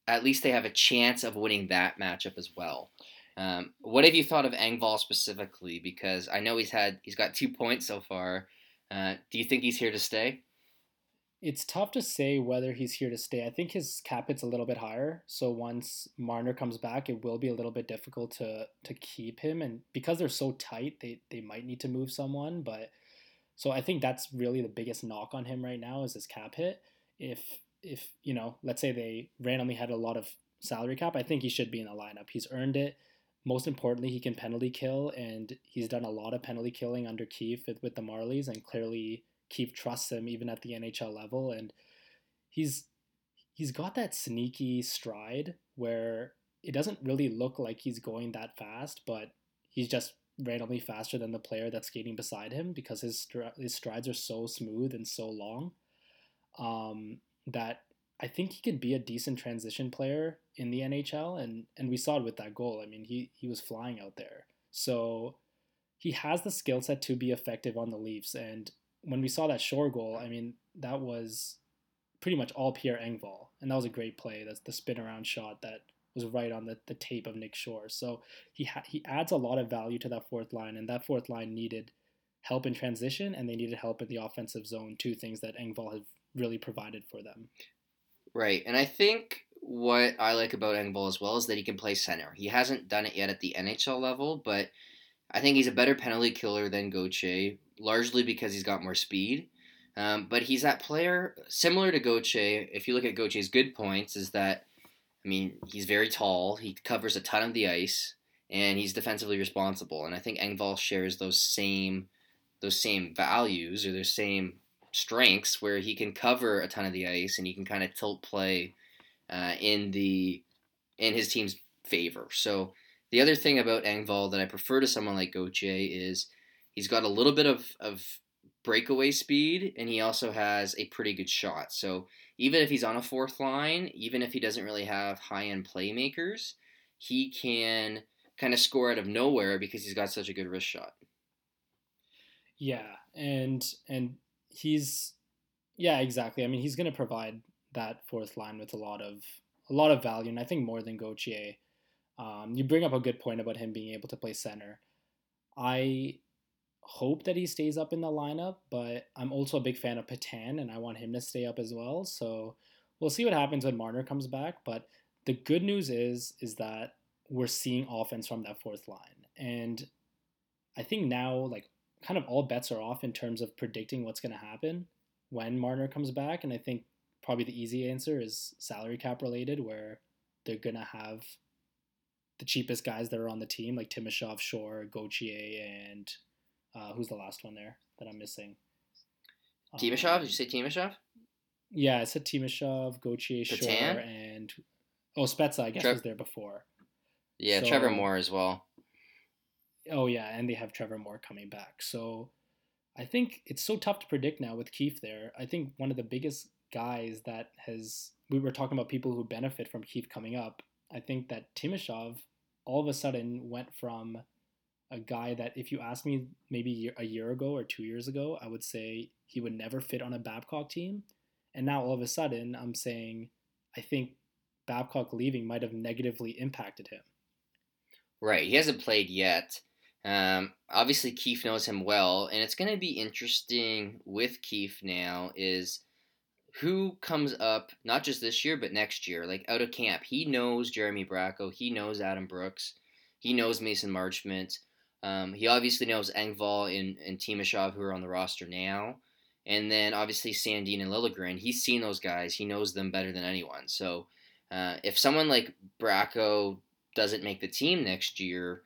at least they have a chance of winning that matchup as well. Um, what have you thought of Engvall specifically? Because I know he's had he's got two points so far. Uh, do you think he's here to stay? It's tough to say whether he's here to stay. I think his cap hit's a little bit higher. So once Marner comes back, it will be a little bit difficult to to keep him. And because they're so tight, they they might need to move someone. But so I think that's really the biggest knock on him right now is his cap hit. If if you know, let's say they randomly had a lot of salary cap, I think he should be in the lineup. He's earned it. most importantly, he can penalty kill, and he's done a lot of penalty killing under Keefe with, with the Marlies, and clearly Keefe trusts him even at the NHL level, and he's he's got that sneaky stride where it doesn't really look like he's going that fast, but he's just randomly faster than the player that's skating beside him because his his strides are so smooth and so long um, that I think he could be a decent transition player in the NHL, and and we saw it with that goal. I mean, he he was flying out there, so he has the skill set to be effective on the Leafs. And when we saw that shore goal, I mean, that was pretty much all Pierre Engvall, and that was a great play. That's the spin around shot that was right on the, the tape of Nick Shore. So he ha- he adds a lot of value to that fourth line, and that fourth line needed help in transition, and they needed help in the offensive zone. Two things that Engvall has really provided for them. Right, and I think what I like about Engvall as well is that he can play center. He hasn't done it yet at the NHL level, but I think he's a better penalty killer than Gauthier, largely because he's got more speed. Um, but he's that player similar to Gauthier. If you look at Gauthier's good points, is that I mean he's very tall. He covers a ton of the ice, and he's defensively responsible. And I think Engvall shares those same those same values or those same strengths where he can cover a ton of the ice and he can kind of tilt play uh, in the in his team's favor. So the other thing about Engvall that I prefer to someone like Gauthier is he's got a little bit of, of breakaway speed and he also has a pretty good shot. So even if he's on a fourth line, even if he doesn't really have high end playmakers, he can kind of score out of nowhere because he's got such a good wrist shot. Yeah, and and he's yeah, exactly. I mean, he's going to provide that fourth line with a lot of a lot of value, and I think more than Gauthier. Um, you bring up a good point about him being able to play center. I hope that he stays up in the lineup, but I'm also a big fan of Petan and I want him to stay up as well. So we'll see what happens when Marner comes back. But the good news is is that we're seeing offense from that fourth line, and I think now like kind of all bets are off in terms of predicting what's going to happen when Marner comes back. And I think probably the easy answer is salary cap related, where they're going to have the cheapest guys that are on the team, like Timashov, Shore, Gauthier, and uh, who's the last one there that I'm missing? Um, Did you say Timashov? Yeah, I said Timashov, Gauthier, Shore, and oh Spezza. I guess Tre- was there before. Yeah, so, Trevor Moore as well. Oh yeah, and they have Trevor Moore coming back. So I think it's so tough to predict now with Keefe there. I think one of the biggest guys that has we were talking about people who benefit from Keefe coming up. I think that Timashov all of a sudden went from a guy that if you asked me maybe a year ago or two years ago, I would say he would never fit on a Babcock team. And now all of a sudden I'm saying I think Babcock leaving might have negatively impacted him. Right. He hasn't played yet. Um, obviously, Keefe knows him well, and it's going to be interesting with Keefe now is who comes up not just this year but next year, like out of camp. He knows Jeremy Bracco, he knows Adam Brooks, he knows Mason Marchment. Um, he obviously knows Engvall and, and Timashov, who are on the roster now. And then obviously Sandin and Liljegren. He's seen those guys. He knows them better than anyone. So uh, if someone like Bracco doesn't make the team next year,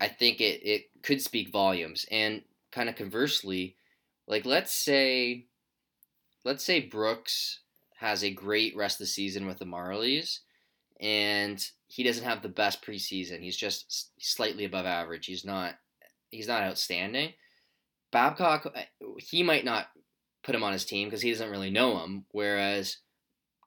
I think it, it could speak volumes. And kind of conversely, like let's say let's say Brooks has a great rest of the season with the Marlies and he doesn't have the best preseason. He's just slightly above average. He's not he's not outstanding. Babcock uh, he might not put him on his team because he doesn't really know him whereas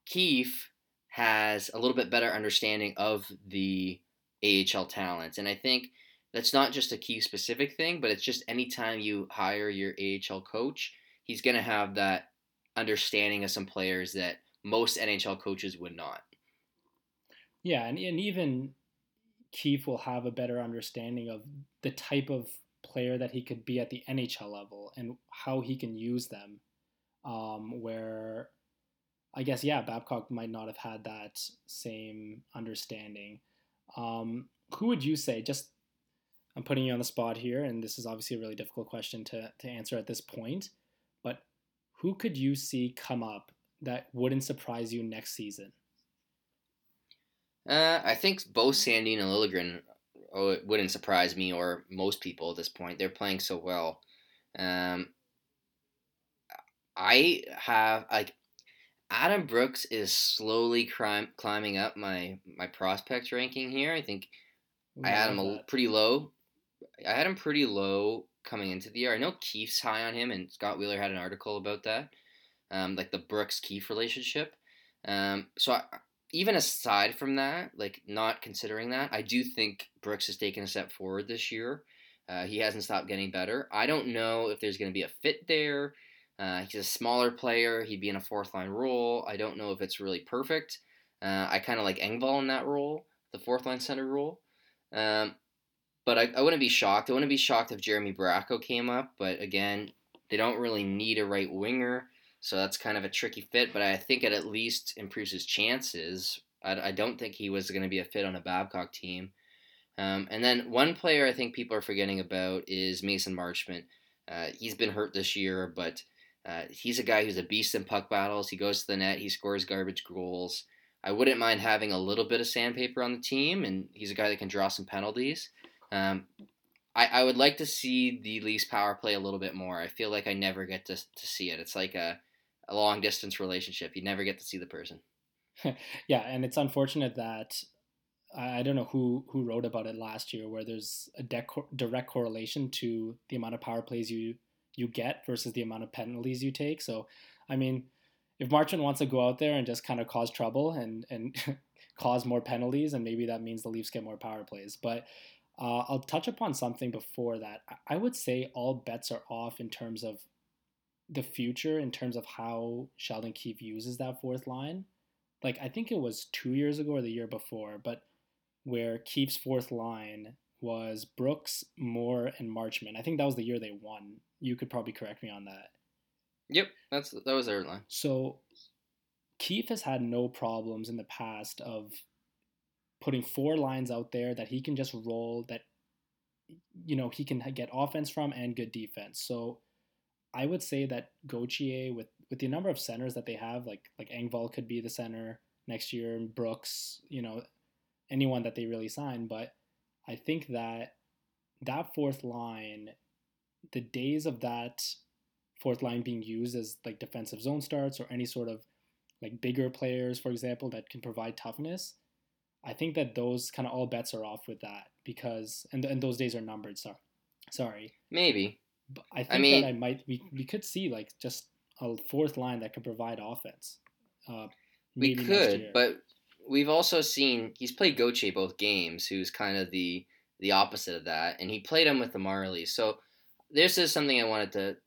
Keefe has a little bit better understanding of the AHL talent. And I think that's not just a Keefe specific thing, but it's just anytime you hire your AHL coach, he's going to have that understanding of some players that most NHL coaches would not. Yeah, and, and even Keefe will have a better understanding of the type of player that he could be at the NHL level and how he can use them. Um, where I guess, yeah, Babcock might not have had that same understanding. Um, who would you say, just I'm putting you on the spot here, and this is obviously a really difficult question to, to answer at this point, but who could you see come up that wouldn't surprise you next season? Uh, I think both Sandin and Liljegren oh, it wouldn't surprise me or most people at this point. They're playing so well. Um, I have like Adam Brooks is slowly climb, climbing up my my prospect ranking here. I think I had him a, pretty low. I had him pretty low coming into the year. I know Keefe's high on him, and Scott Wheeler had an article about that, um, like the Brooks Keefe relationship. Um, so I, even aside from that, like not considering that, I do think Brooks has taken a step forward this year. Uh, he hasn't stopped getting better. I don't know if there's going to be a fit there. Uh, he's a smaller player. He'd be in a fourth line role. I don't know if it's really perfect. Uh, I kind of like Engvall in that role, the fourth line center role. Um, but I, I wouldn't be shocked. I wouldn't be shocked if Jeremy Bracco came up. But again, they don't really need a right winger. So that's kind of a tricky fit, but I think it at least improves his chances. I, I don't think he was going to be a fit on a Babcock team. Um, and then one player I think people are forgetting about is Mason Marchment. Uh, he's been hurt this year, but uh, he's a guy who's a beast in puck battles. He goes to the net, he scores garbage goals. I wouldn't mind having a little bit of sandpaper on the team, and he's a guy that can draw some penalties. Um, I, I would like to see the Leafs power play a little bit more. I feel like I never get to, to see it. It's like a a long distance relationship. You never get to see the person. yeah, and it's unfortunate that I don't know who who wrote about it last year, where there's a direct correlation to the amount of power plays you you get versus the amount of penalties you take. So, I mean, if Marchment wants to go out there and just kind of cause trouble and and cause more penalties, and maybe that means the Leafs get more power plays. But uh, I'll touch upon something before that. I would say all bets are off in terms of the future in terms of how Sheldon Keefe uses that fourth line. Like I think it was two years ago or the year before, but where Keefe's fourth line was Brooks, Moore, and Marchment. I think that was the year they won. You could probably correct me on that. Yep, that's that was their line. So Keefe has had no problems in the past of putting four lines out there that he can just roll that you know he can get offense from and good defense. So I would say that Gauthier with with the number of centers that they have, like like Engvall could be the center next year, Brooks, you know, anyone that they really sign. But I think that that fourth line, the days of that fourth line being used as like defensive zone starts or any sort of like bigger players, for example, that can provide toughness. I think that those kind of all bets are off with that because and and those days are numbered. Sorry, sorry. Maybe I think I mean, that I might we, we could see like just a fourth line that could provide offense. Uh, we could, but we've also seen he's played Gauthier both games, who's kind of the the opposite of that, and he played him with the Marlies. So this is something I wanted to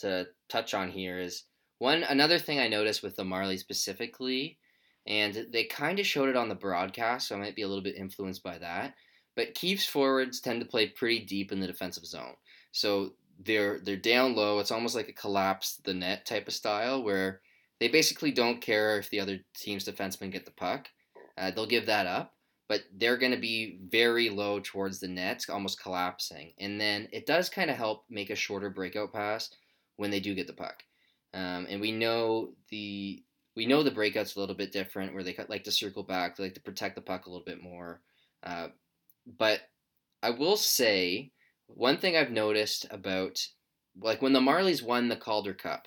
to touch on here is one another thing I noticed with the Marlies specifically, and they kind of showed it on the broadcast, so I might be a little bit influenced by that. But Keefe's forwards tend to play pretty deep in the defensive zone. So they're they're down low. It's almost like a collapse the net type of style where they basically don't care if the other team's defensemen get the puck. Uh, they'll give that up, but they're going to be very low towards the net, almost collapsing. And then it does kind of help make a shorter breakout pass when they do get the puck. Um, and we know the we know the breakouts a little bit different, where they like to circle back, they like to protect the puck a little bit more. Uh, but I will say one thing I've noticed about like when the Marlies won the Calder Cup,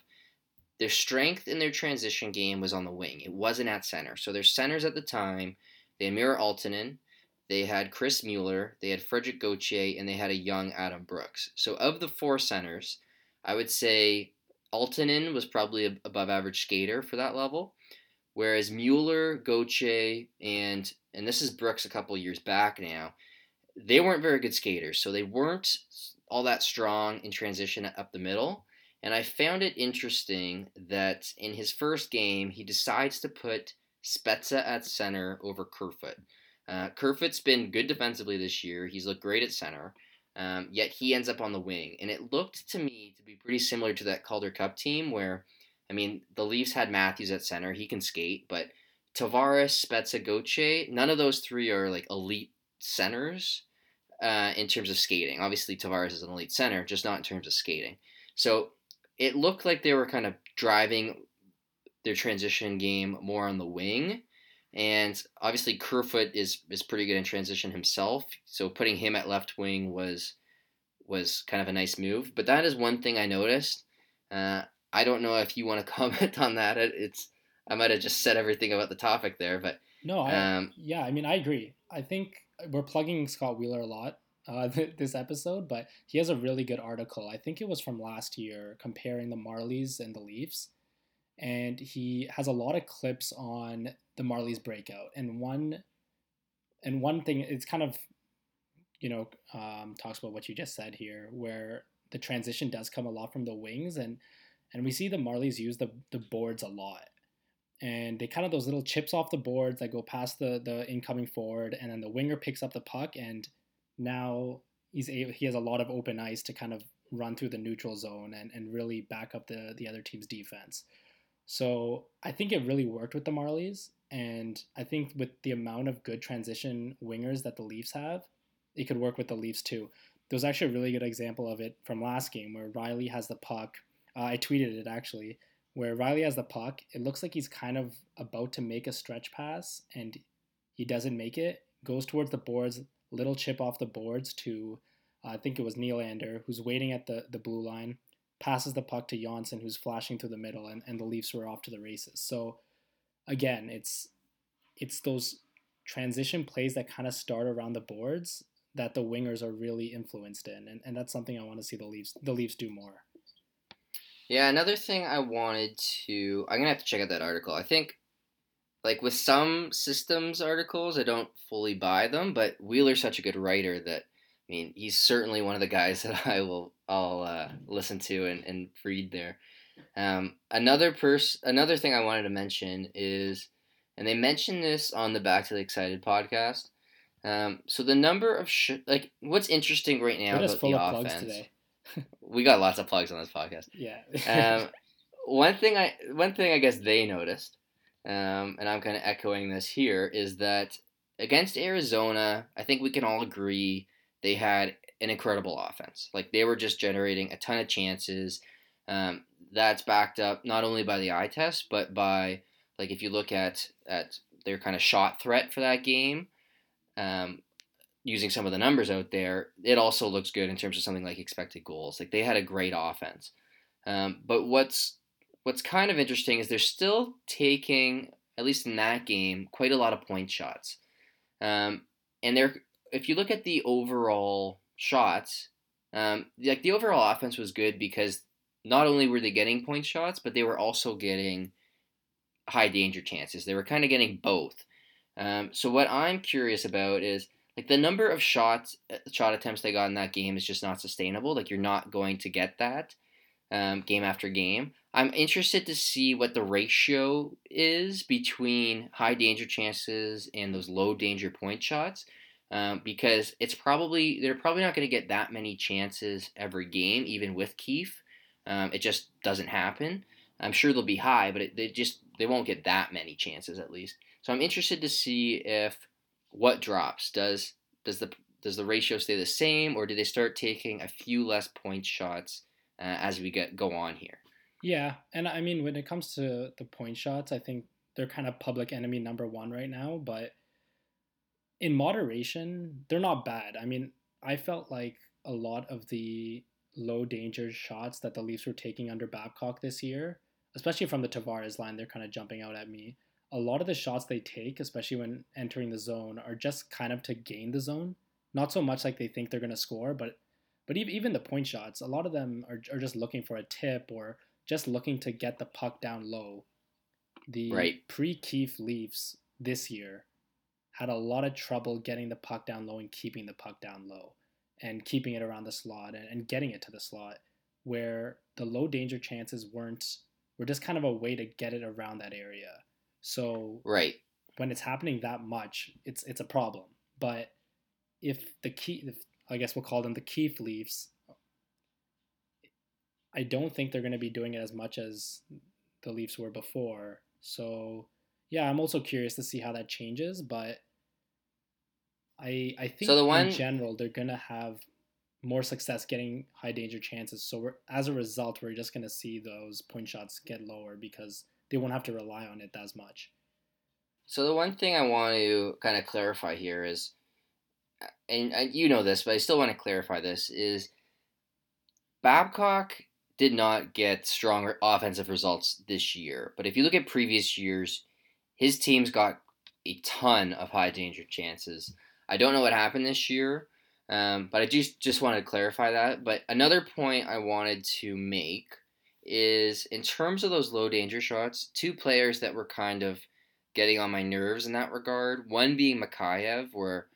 their strength in their transition game was on the wing. It wasn't at center. So their centers at the time, they had Miro Aaltonen, they had Chris Mueller, they had Frederik Gauthier, and they had a young Adam Brooks. So of the four centers, I would say Aaltonen was probably a above average skater for that level, whereas Mueller, Gauthier, and and this is Brooks a couple years back now they weren't very good skaters, so they weren't all that strong in transition up the middle. And I found it interesting that in his first game, he decides to put Spezza at center over Kerfoot. Uh, Kerfoot's been good defensively this year. He's looked great at center, um, yet he ends up on the wing. And it looked to me to be pretty similar to that Calder Cup team where, I mean, the Leafs had Matthews at center. He can skate, but Tavares, Spezza, Gauthier, none of those three are like elite centers uh, in terms of skating. Obviously, Tavares is an elite center, just not in terms of skating. So it looked like they were kind of driving their transition game more on the wing. And obviously Kerfoot is is pretty good in transition himself, so putting him at left wing was was kind of a nice move. But that is one thing I noticed. Uh, I don't know if you want to comment on that. It's I might have just said everything about the topic there, but no, I, um, yeah, I mean I agree. I think we're plugging Scott Wheeler a lot uh, this episode, but he has a really good article. I think it was from last year comparing the Marlies and the Leafs, and he has a lot of clips on the Marlies breakout. And one, and one thing, it's kind of, you know, um, talks about what you just said here, where the transition does come a lot from the wings, and and we see the Marlies use the the boards a lot and they kind of those little chips off the boards that go past the the incoming forward, and then the winger picks up the puck, and now he's able, he has a lot of open ice to kind of run through the neutral zone and, and really back up the the other team's defense. So I think it really worked with the Marlies, and I think with the amount of good transition wingers that the Leafs have, it could work with the Leafs too. There was actually a really good example of it from last game where Rielly has the puck. Uh, I tweeted it actually where Rielly has the puck. It looks like he's kind of about to make a stretch pass and he doesn't make it. Goes towards the boards, little chip off the boards to, uh, I think it was Nylander, who's waiting at the, the blue line, passes the puck to Johnsson, who's flashing through the middle, and, and the Leafs were off to the races. So, again, it's it's those transition plays that kind of start around the boards that the wingers are really influenced in, and, and that's something I want to see the Leafs the Leafs do more. Yeah, another thing I wanted to I'm gonna have to check out that article. I think like with some systems articles I don't fully buy them, but Wheeler's such a good writer that I mean he's certainly one of the guys that I will I'll uh, listen to and, and read there. Um, another person, another thing I wanted to mention is and they mentioned this on the Back to the Excited podcast. Um, so the number of sh- like what's interesting right now about the offense we got lots of plugs on this podcast. Yeah. um, one thing I one thing I guess they noticed, um, and I'm kind of echoing this here, is that against Arizona, I think we can all agree they had an incredible offense. Like they were just generating a ton of chances. Um, that's backed up not only by the eye test, but by like if you look at at their kind of shot threat for that game. Um, using some of the numbers out there, it also looks good in terms of something like expected goals. Like they had a great offense. Um, but what's what's kind of interesting is they're still taking, at least in that game, quite a lot of point shots. Um, and they're if you look at the overall shots, um, like the overall offense was good because not only were they getting point shots, but they were also getting high danger chances. They were kind of getting both. Um, so what I'm curious about is like the number of shots, uh, shot attempts they got in that game is just not sustainable. Like you're not going to get that um, game after game. I'm interested to see what the ratio is between high danger chances and those low danger point shots. Um, because it's probably they're probably not going to get that many chances every game, even with Keefe. Um, it just doesn't happen. I'm sure they'll be high, but it, they just they won't get that many chances at least. So I'm interested to see if what drops? Does does the does the ratio stay the same, or do they start taking a few less point shots uh, as we get go on here? Yeah, and I mean when it comes to the point shots, I think they're kind of public enemy number one right now. But in moderation, they're not bad. I mean, I felt like a lot of the low danger shots that the Leafs were taking under Babcock this year, especially from the Tavares line, they're kind of jumping out at me a lot of the shots they take, especially when entering the zone, are just kind of to gain the zone. Not so much like they think they're going to score, but but even the point shots, a lot of them are, are just looking for a tip or just looking to get the puck down low. The right. pre Keefe Leafs this year had a lot of trouble getting the puck down low and keeping the puck down low and keeping it around the slot and, and getting it to the slot where the low danger chances weren't were just kind of a way to get it around that area so right when it's happening that much, it's it's a problem. But if the key, if, I guess we'll call them the Keefe Leafs, I don't think they're going to be doing it as much as the Leafs were before. So yeah, I'm also curious to see how that changes. But I I think so the one... in general they're going to have more success getting high danger chances. So we're, as a result, we're just going to see those point shots get lower because they won't have to rely on it as much. So the one thing I want to kind of clarify here is, and you know this, but I still want to clarify this is Babcock did not get stronger offensive results this year. But if you look at previous years, his teams got a ton of high danger chances. I don't know what happened this year, um, but I just just wanted to clarify that. But another point I wanted to make is in terms of those low danger shots, two players that were kind of getting on my nerves in that regard. One being Mikheyev, where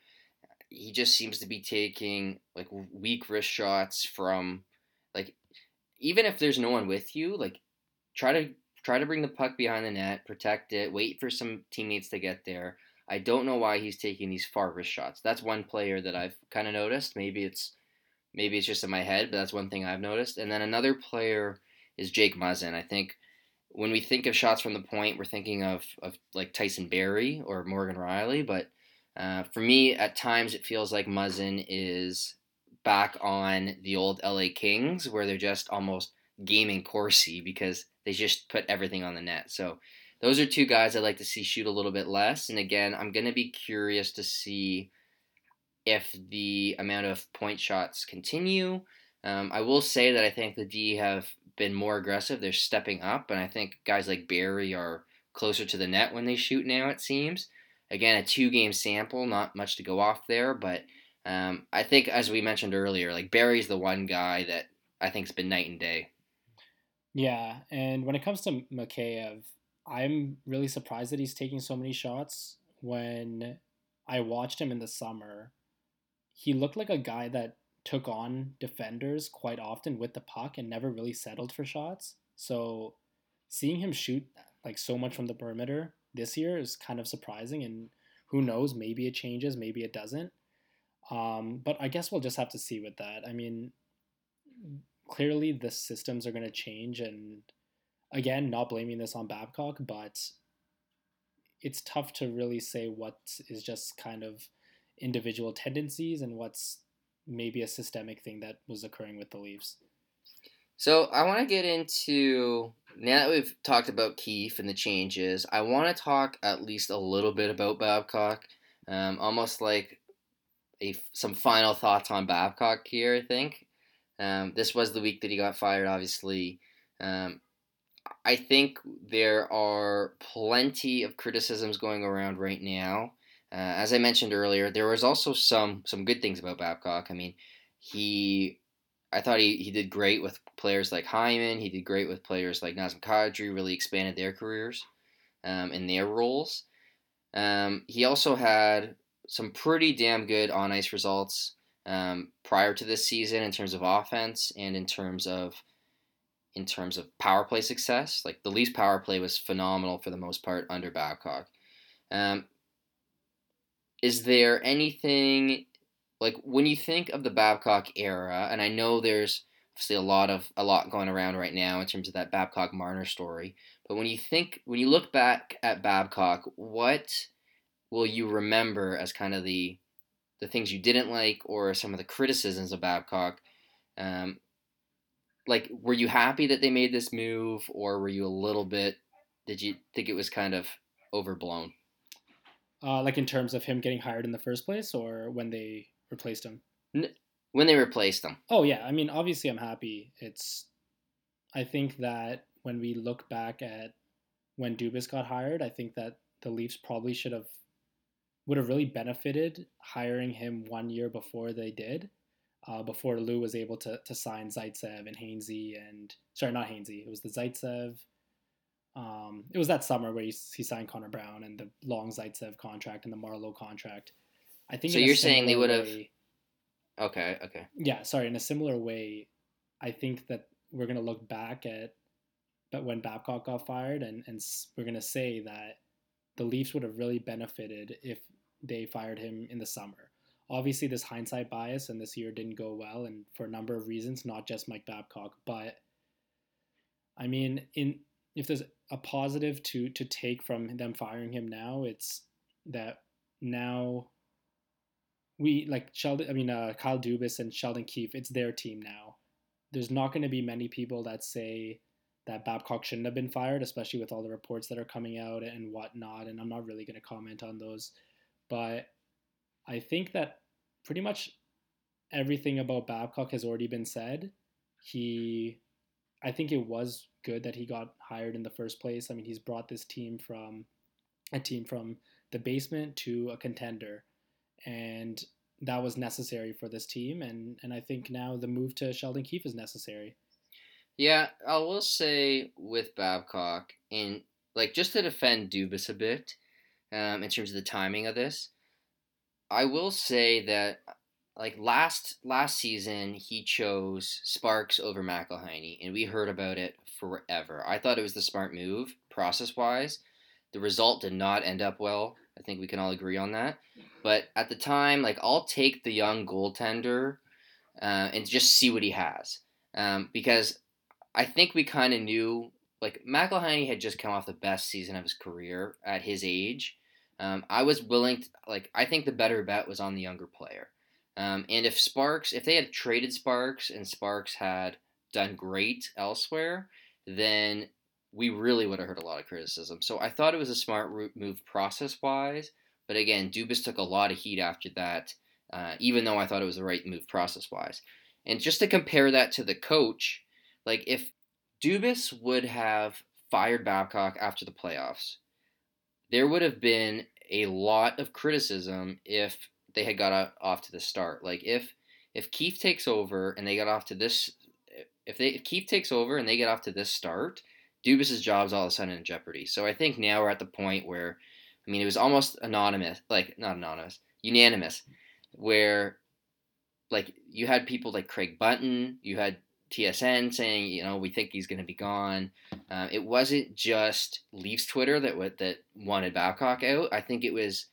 he just seems to be taking like weak wrist shots from like even if there's no one with you, like try to try to bring the puck behind the net, protect it, wait for some teammates to get there. I don't know why he's taking these far wrist shots. That's one player that I've kind of noticed. Maybe it's maybe it's just in my head, but that's one thing I've noticed. And then another player is Jake Muzzin. I think when we think of shots from the point, we're thinking of, of like Tyson Barrie or Morgan Rielly. But uh, for me, at times it feels like Muzzin is back on the old LA Kings where they're just almost gaming Corsi because they just put everything on the net. So those are two guys I'd like to see shoot a little bit less. And again, I'm going to be curious to see if the amount of point shots continue. Um, I will say that I think the D have been more aggressive. They're stepping up, and I think guys like Barrie are closer to the net when they shoot now. It seems. Again, a two-game sample, not much to go off there, but um, I think as we mentioned earlier, like Barrie's the one guy that I think's been night and day. Yeah, and when it comes to Mikheyev, I'm really surprised that he's taking so many shots. When I watched him in the summer, he looked like a guy that took on defenders quite often with the puck and never really settled for shots. So seeing him shoot like so much from the perimeter this year is kind of surprising and who knows maybe it changes maybe it doesn't um, but i guess we'll just have to see with that i mean clearly the systems are going to change and again not blaming this on babcock but it's tough to really say what is just kind of individual tendencies and what's maybe a systemic thing that was occurring with the Leafs. So I want to get into now that we've talked about Keefe and the changes. I want to talk at least a little bit about Babcock, um, almost like a some final thoughts on Babcock here. I think um, this was the week that he got fired. Obviously, um, I think there are plenty of criticisms going around right now uh, as I mentioned earlier, there was also some some good things about Babcock. I mean, he, I thought he, he did great with players like Hyman. He did great with players like Nazem Kadri. Really expanded their careers, um, their roles. Um, he also had some pretty damn good on ice results um, prior to this season in terms of offense and in terms of in terms of power play success. Like the Leafs power play was phenomenal for the most part under Babcock. Um, is there anything like when you think of the Babcock era, and I know there's obviously a lot of a lot going around right now in terms of that Babcock Marner story, but when you think when you look back at Babcock, what will you remember as kind of the the things you didn't like or some of the criticisms of Babcock? Um, like, were you happy that they made this move, or were you a little bit? Did you think it was kind of overblown? Uh, like in terms of him getting hired in the first place, or when they replaced him? When they replaced him. Oh yeah, I mean, obviously, I'm happy. It's, I think that when we look back at when Dubas got hired, I think that the Leafs probably should have would have really benefited hiring him one year before they did, uh, before Lou was able to to sign Zaitsev and Hainsey and sorry, not Hainsey, it was the Zaitsev um, it was that summer where he, he signed Connor Brown and the long Zaitsev contract and the Marleau contract. I think. So you're saying they would have. Okay. Okay. Yeah. Sorry. In a similar way, I think that we're gonna look back at, but when Babcock got fired, and and we're gonna say that the Leafs would have really benefited if they fired him in the summer. Obviously, this hindsight bias, and this year didn't go well, and for a number of reasons, not just Mike Babcock, but I mean, in if there's a positive to to take from them firing him now, it's that now we like Sheldon. I mean, uh, Kyle Dubas and Sheldon Keefe. It's their team now. There's not going to be many people that say that Babcock shouldn't have been fired, especially with all the reports that are coming out and whatnot. And I'm not really going to comment on those, but I think that pretty much everything about Babcock has already been said. He, I think it was good that he got hired in the first place. I mean, he's brought this team from a team from the basement to a contender, and that was necessary for this team. And and I think now the move to Sheldon Keefe is necessary. Yeah, I will say with Babcock, and like just to defend Dubas a bit, um, in terms of the timing of this, I will say that like last last season he chose Sparks over McElhinney, and we heard about it forever. I thought it was the smart move process wise. The result did not end up well. I think we can all agree on that. But at the time, like I'll take the young goaltender uh, and just see what he has, um, because I think we kind of knew like McElhinney had just come off the best season of his career at his age. Um, I was willing to like I think the better bet was on the younger player. Um, and if Sparks, if they had traded Sparks and Sparks had done great elsewhere, then we really would have heard a lot of criticism. So I thought it was a smart move process wise. But again, Dubas took a lot of heat after that, uh, even though I thought it was the right move process wise. And just to compare that to the coach, like if Dubas would have fired Babcock after the playoffs, there would have been a lot of criticism if they had got off to the start. Like if if Keefe takes over and they got off to this, if they if Keefe takes over and they get off to this start, Dubas's job's all of a sudden in jeopardy. So I think now we're at the point where, I mean, it was almost anonymous, like not anonymous, unanimous, where like you had people like Craig Button, you had TSN saying, you know, we think he's going to be gone. Uh, it wasn't just Leafs Twitter that that wanted Babcock out. I think it was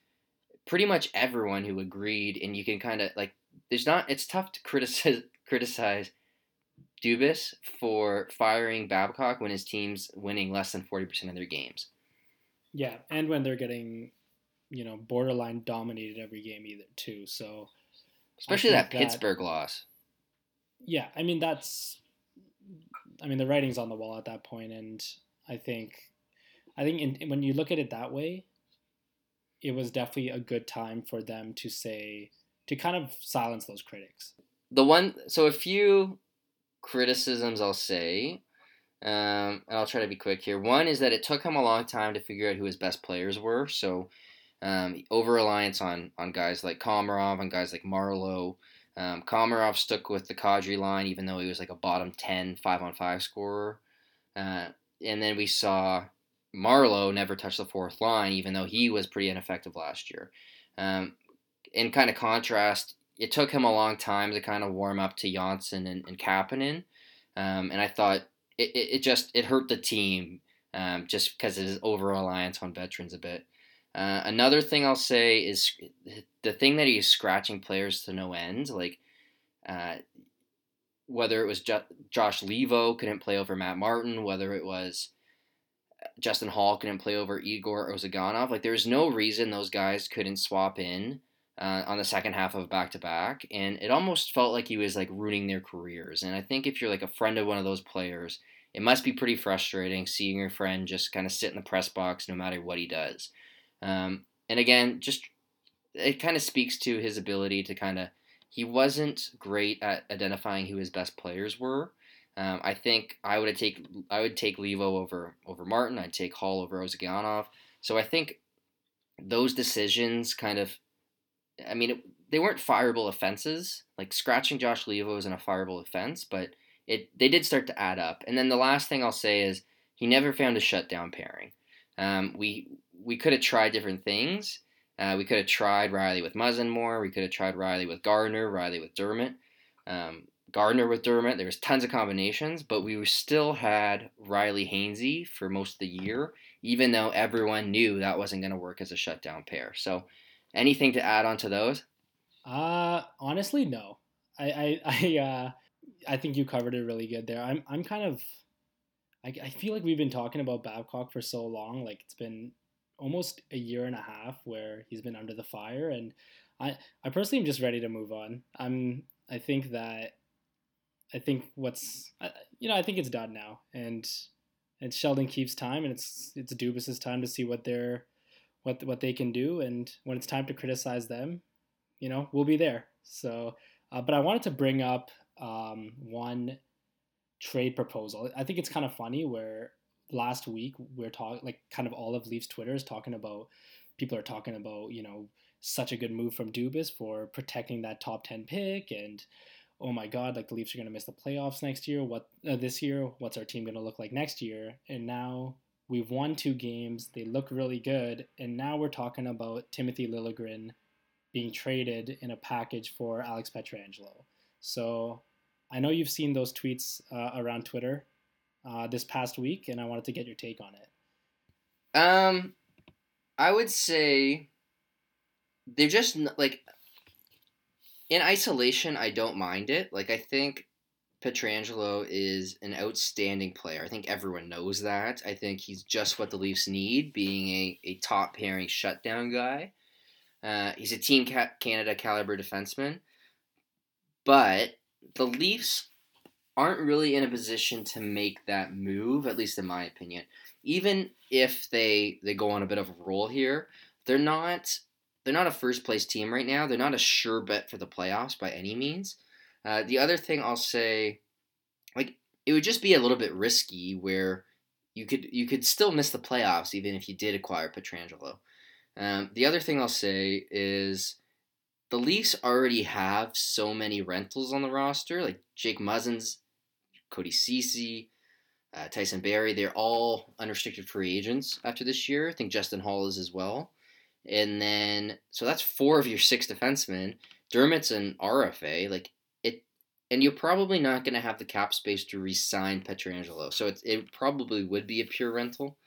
pretty much everyone who agreed, and you can kind of like, there's not. It's tough to criticize criticize Dubas for firing Babcock when his team's winning less than forty percent of their games. Yeah, and when they're getting, you know, borderline dominated every game either too. So, especially that Pittsburgh that, loss yeah, I mean that's, I mean the writing's on the wall at that point, and I think, I think in, when you look at it that way, it was definitely a good time for them to say to kind of silence those critics. The one, so a few criticisms I'll say, um, and I'll try to be quick here. One is that it took him a long time to figure out who his best players were. So um, over reliance on on guys like Komarov and guys like Marleau. Um, Komarov stuck with the Kadri line, even though he was like a bottom 10 5 on 5 scorer. Uh, and then we saw Marleau never touched the fourth line, even though he was pretty ineffective last year. Um, in kind of contrast, it took him a long time to kind of warm up to Johnsson and, and Kapanen. Um, and I thought it, it, it, just it hurt the team um, just because of his over reliance on veterans a bit. Uh, another thing I'll say is the thing that he's scratching players to no end, like uh, whether it was jo- Josh Leivo couldn't play over Matt Martin, whether it was Justin Holl couldn't play over Igor Ozhiganov. Like there's no reason those guys couldn't swap in uh, on the second half of back to back, and it almost felt like he was like ruining their careers. And I think if you're like a friend of one of those players, it must be pretty frustrating seeing your friend just kind of sit in the press box no matter what he does. Um, and again, just it kind of speaks to his ability to kind of he wasn't great at identifying who his best players were. Um, I think I would take I would take Leivo over over Martin. I'd take Holl over Ozhiganov. So I think those decisions kind of, I mean, it, they weren't fireable offenses. Like scratching Josh Leivo isn't a fireable offense, but it they did start to add up. And then the last thing I'll say is he never found a shutdown pairing. Um, we we could have tried different things. Uh, we could have tried Rielly with Muzzin more. We could have tried Rielly with Gardiner, Rielly with Dermott, um, Gardiner with Dermott. There was tons of combinations, but we still had Rielly Hainsey for most of the year, even though everyone knew that wasn't going to work as a shutdown pair. So, anything to add on to those? Uh, honestly, no. I I I, uh, I think you covered it really good there. I'm I'm kind of I, I feel like we've been talking about Babcock for so long. Like it's been almost a year and a half where he's been under the fire, and I I personally am just ready to move on. I'm I think that I think what's you know I think it's done now, and it's Sheldon Keefe's time, and it's it's Dubas's time to see what they're what what they can do, and when it's time to criticize them, you know, we'll be there. So, uh, but I wanted to bring up um, one trade proposal. I think it's kind of funny where last week we're talking like kind of all of Leafs Twitter is talking about people are talking about you know such a good move from Dubas for protecting that top ten pick and oh my god like the Leafs are going to miss the playoffs next year. What uh, this year what's our team going to look like next year? And now we've won two games. They look really good. And now we're talking about Timothy Liljegren being traded in a package for Alex Pietrangelo so I know you've seen those tweets uh, around Twitter uh, this past week, and I wanted to get your take on it. Um, I would say they're just like in isolation. I don't mind it. Like I think Pietrangelo is an outstanding player. I think everyone knows that. I think he's just what the Leafs need, being a, a top pairing shutdown guy. Uh, he's a Team Canada caliber defenseman. But the Leafs aren't really in a position to make that move, at least in my opinion. Even if they they go on a bit of a roll here, they're not they're not a first place team right now. They're not a sure bet for the playoffs by any means. Uh, the other thing I'll say, like it would just be a little bit risky where you could you could still miss the playoffs even if you did acquire Pietrangelo. Um, the other thing I'll say is the Leafs already have so many rentals on the roster, like Jake Muzzin's Cody Ceci, uh, Tyson Barrie. They're all unrestricted free agents after this year. I think Justin Holl is as well. And then, so that's four of your six defensemen. Dermott's an RFA. Like, it, and you're probably not going to have the cap space to re sign Pietrangelo. So it, it probably would be a pure rental.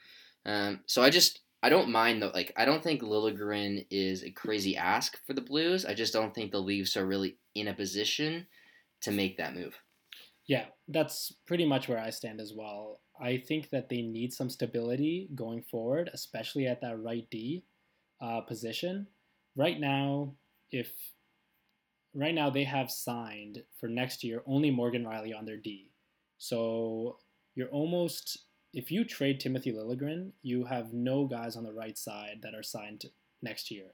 Um, so I just, I don't mind though. Like, I don't think Liljegren is a crazy ask for the Blues. I just don't think the Leafs are really in a position to make that move. Yeah, that's pretty much where I stand as well. I think that they need some stability going forward, especially at that right D uh, position. Right now, if right now they have signed for next year only Morgan Rielly on their D, so you're almost if you trade Timothy Liljegren, you have no guys on the right side that are signed next year,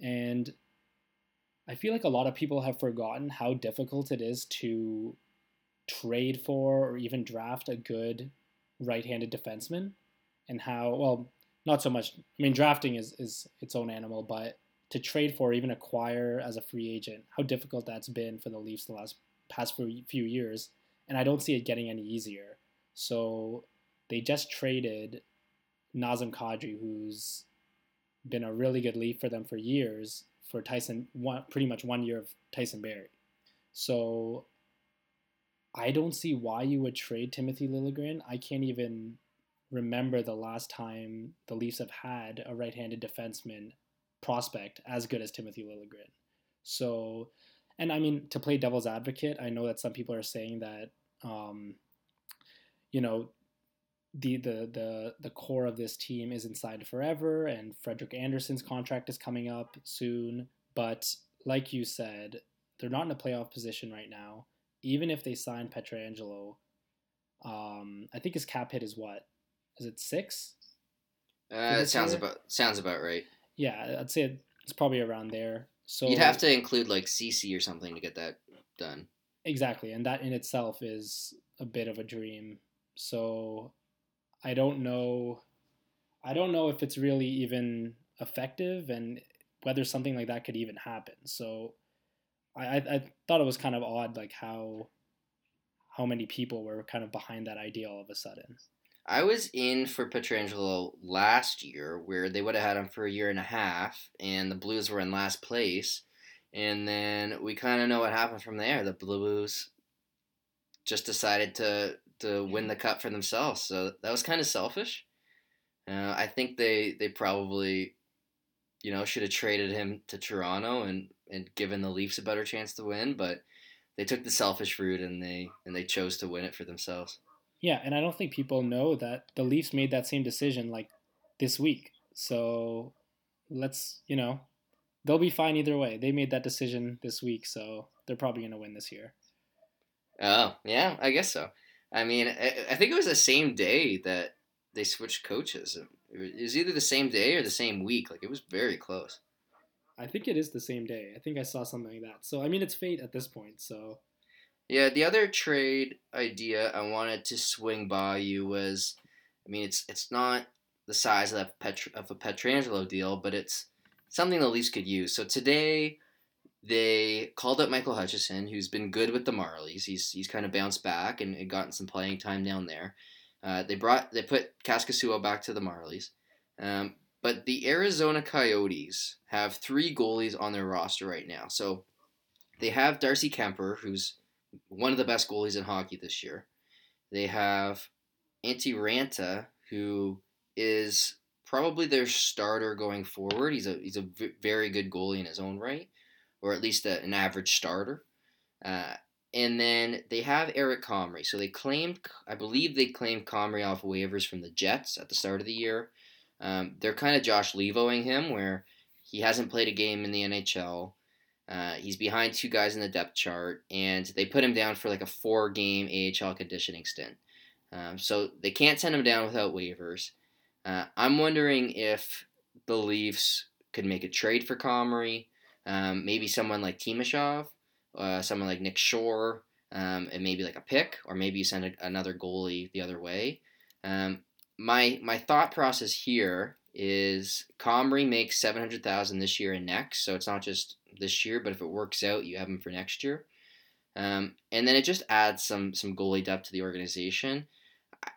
and I feel like a lot of people have forgotten how difficult it is to trade for or even draft a good right-handed defenseman and how well not so much I mean drafting is is its own animal but to trade for or even acquire as a free agent how difficult that's been for the Leafs the last past few years and I don't see it getting any easier so they just traded Nazem Kadri who's been a really good Leaf for them for years for Tyson one pretty much one year of Tyson Barrie. so I don't see why you would trade Timothy Liljegren. I can't even remember the last time the Leafs have had a right-handed defenseman prospect as good as Timothy Liljegren. So, and I mean to play devil's advocate, I know that some people are saying that, um, you know, the the the the core of this team isn't signed forever, and Frederik Andersen's contract is coming up soon. But like you said, they're not in a playoff position right now even if they sign Pietrangelo, um, I think his cap hit is what? Is it six? Uh, it sounds year? about sounds about right. Yeah, I'd say it's probably around there. So you'd have to include like Ceci or something to get that done. Exactly, and that in itself is a bit of a dream. So I don't know. I don't know if it's really even effective and whether something like that could even happen. So I, I thought it was kind of odd, like how how many people were kind of behind that idea all of a sudden. I was in for Pietrangelo last year, where they would have had him for a year and a half, and the Blues were in last place. And then we kind of know what happened from there. The Blues just decided to to win the cup for themselves, so that was kind of selfish. Uh, I think they they probably, you know, should have traded him to Toronto and and given the Leafs a better chance to win, but they took the selfish route and they and they chose to win it for themselves. Yeah, and I don't think people know that the Leafs made that same decision like this week. So let's, you know, they'll be fine either way. They made that decision this week, so they're probably going to win this year. Oh, yeah, I guess so. I mean, I, I think it was the same day that they switched coaches. It was either the same day or the same week. Like it was very close. I think it is the same day. I think I saw something like that. So I mean, it's fate at this point. So yeah, the other trade idea I wanted to swing by you was, I mean, it's it's not the size of that Pet- of a Pietrangelo deal, but it's something the Leafs could use. So today they called up Michael Hutchison, who's been good with the Marlies. He's he's kind of bounced back and, and gotten some playing time down there. Uh, they brought they put Kaskisuo back to the Marlies, um, but the Arizona Coyotes have three goalies on their roster right now. So they have Darcy Kuemper, who's one of the best goalies in hockey this year. They have Antti Raanta, who is probably their starter going forward. He's a he's a v- very good goalie in his own right, or at least a, an average starter. Uh, and then they have Eric Comrie. So they claimed, I believe they claimed Comrie off waivers from the Jets at the start of the year. Um, they're kind of Josh Levoing him, where he hasn't played a game in the NHL. Uh, he's behind two guys in the depth chart, and they put him down for like a four game AHL conditioning stint. Um, so they can't send him down without waivers. Uh, I'm wondering if the Leafs could make a trade for Comrie, um, maybe someone like Timashov, uh, someone like Nick Shore, um, and maybe like a pick, or maybe you send a, another goalie the other way. Um, my my thought process here is Comrie makes seven hundred thousand this year and next, so it's not just this year, but if it works out, you have him for next year. Um, and then it just adds some some goalie depth to the organization. I,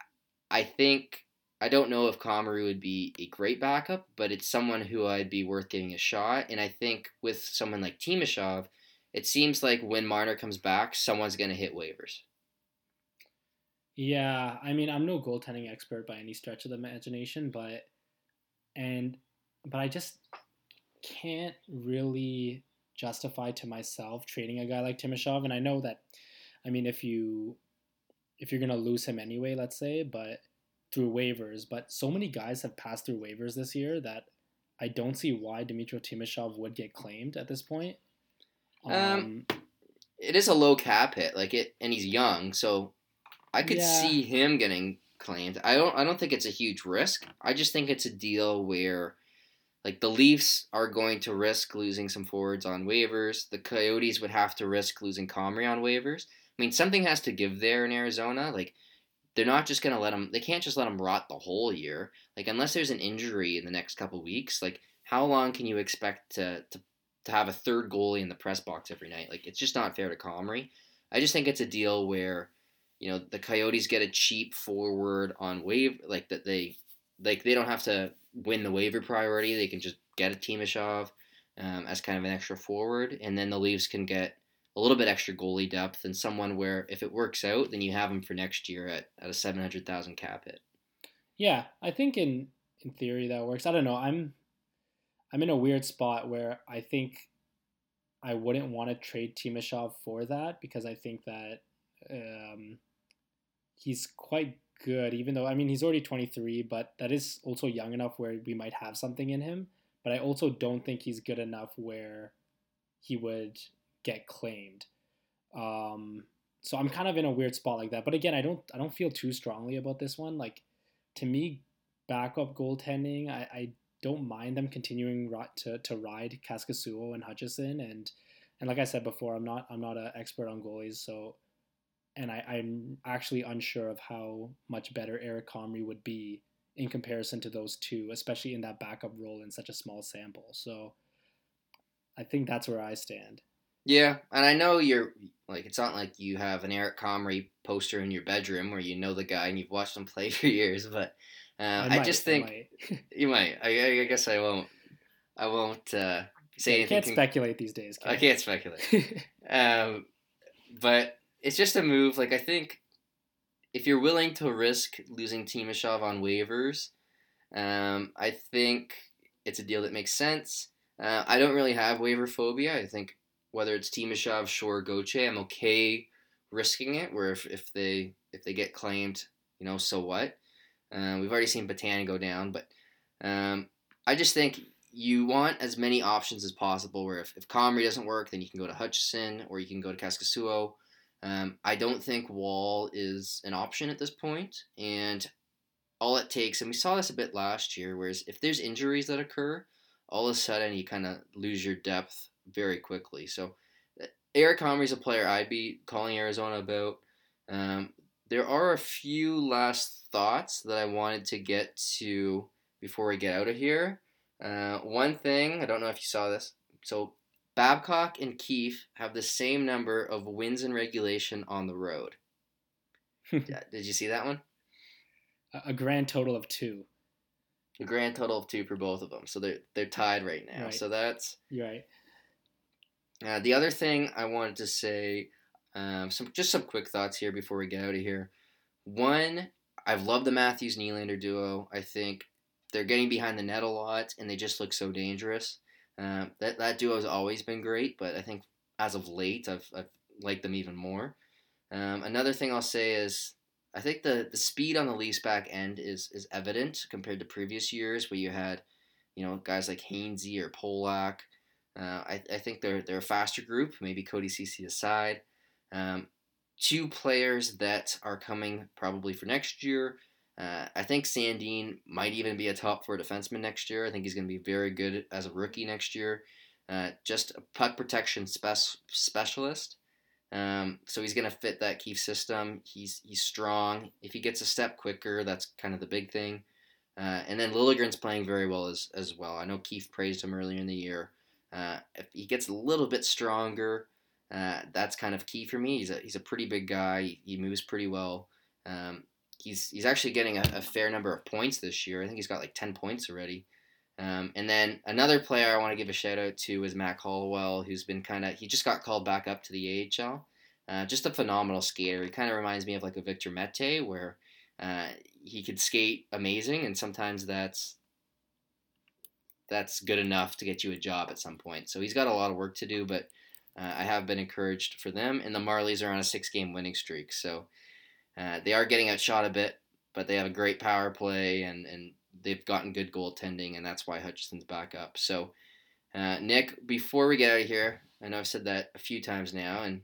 I think I don't know if Comrie would be a great backup, but it's someone who I'd be worth giving a shot. And I think with someone like Timashov, it seems like when Marner comes back, someone's going to hit waivers. Yeah, I mean, I'm no goaltending expert by any stretch of the imagination, but and but I just can't really justify to myself trading a guy like Timashov. and I know that, I mean, if you if you're gonna lose him anyway, let's say, but through waivers, but so many guys have passed through waivers this year that I don't see why Dmitry Timashov would get claimed at this point. Um, um, it is a low cap hit, like it, and he's young, so I could yeah. see him getting claimed. I don't. I don't think it's a huge risk. I just think it's a deal where, like, the Leafs are going to risk losing some forwards on waivers. The Coyotes would have to risk losing Comrie on waivers. I mean, something has to give there in Arizona. Like, they're not just gonna let them. They can't just let them rot the whole year. Like, unless there's an injury in the next couple weeks, like, how long can you expect to to to have a third goalie in the press box every night. Like it's just not fair to Comrie. I just think it's a deal where, you know, the Coyotes get a cheap forward on wave like that they like they don't have to win the waiver priority. They can just get a Timashov um, as kind of an extra forward, and then the Leafs can get a little bit extra goalie depth and someone where if it works out, then you have him for next year at, at a seven hundred thousand cap hit. Yeah, I think in in theory that works. I don't know. I'm I'm in a weird spot where I think I wouldn't want to trade Timashov for that because I think that um, he's quite good, even though I mean he's already 23, but that is also young enough where we might have something in him. But I also don't think he's good enough where he would get claimed. Um, so I'm kind of in a weird spot like that. But again, I don't I don't feel too strongly about this one. Like to me, backup goaltending, I, I don't mind them continuing to, to ride Kaskisuo and Hutchison and and like I said before, I'm not I'm not an expert on goalies, so and I, I'm actually unsure of how much better Eric Comrie would be in comparison to those two, especially in that backup role in such a small sample. So I think that's where I stand. Yeah, and I know you're like it's not like you have an Eric Comrie poster in your bedroom where you know the guy and you've watched him play for years, but uh, I, I, just think might. you might. I, I, guess I won't. I won't uh, say anything. Can't speculate these days. Can I can't speculate. um, but it's just a move. Like I think if you're willing to risk losing Timashov on waivers, um, I think it's a deal that makes sense. Uh, I don't really have waiver phobia. I think whether it's Timashov, Shore, Gauthier, I'm okay risking it. Where if, if they if they get claimed, you know, so what? Uh, we've already seen Petan go down, but um, I just think you want as many options as possible. Where if, if Comrie doesn't work, then you can go to Hutchison or you can go to Kaskisuo. Um, I don't think Woll is an option at this point, and all it takes, and we saw this a bit last year, whereas if there's injuries that occur, all of a sudden you kind of lose your depth very quickly. So uh, Eric Comrie's a player I'd be calling Arizona about. Um, there are a few last thoughts that I wanted to get to before we get out of here. Uh, one thing, I don't know if you saw this. So Babcock and Keefe have the same number of wins in regulation on the road. Did you see that one? A grand total of two. A grand total of two for both of them. So they're they're tied right now. Right. So that's You're right. Uh, the other thing I wanted to say, um, some just some quick thoughts here before we get out of here. One, I've loved the Matthews Nylander duo. I think they're getting behind the net a lot, and they just look so dangerous. Um, that that duo has always been great, but I think as of late, I've, I've liked them even more. Um, another thing I'll say is I think the, the speed on the Leafs back end is is evident compared to previous years where you had, you know, guys like Hainsey or Polak. Uh, I, I think they're they're a faster group, maybe Cody Ceci aside. Um, two players that are coming probably for next year. Uh, I think Sandin might even be a top four defenseman next year. I think he's going to be very good as a rookie next year. Uh, just a puck protection spec- specialist. Um, so he's going to fit that Keefe system. He's he's strong. If he gets a step quicker, that's kind of the big thing. Uh, and then Liljegren's playing very well as, as well. I know Keefe praised him earlier in the year. Uh, if he gets a little bit stronger, uh, that's kind of key for me. He's a, he's a pretty big guy. He moves pretty well. Um, he's he's actually getting a, a, fair number of points this year. I think he's got like 10 points already. Um, and then another player I want to give a shout out to is Mac Hollowell, who's been kind of he just got called back up to the AHL. Uh, just a phenomenal skater. He kind of reminds me of like a Victor Mete, where uh, he could skate amazing, and sometimes that's that's good enough to get you a job at some point. So he's got a lot of work to do, but uh, I have been encouraged for them. And the Marlies are on a six-game winning streak, so uh, they are getting outshot a bit, but they have a great power play and and they've gotten good goaltending, and that's why Hutchison's back up. So, uh, Nick, before we get out of here, I know I've said that a few times now, and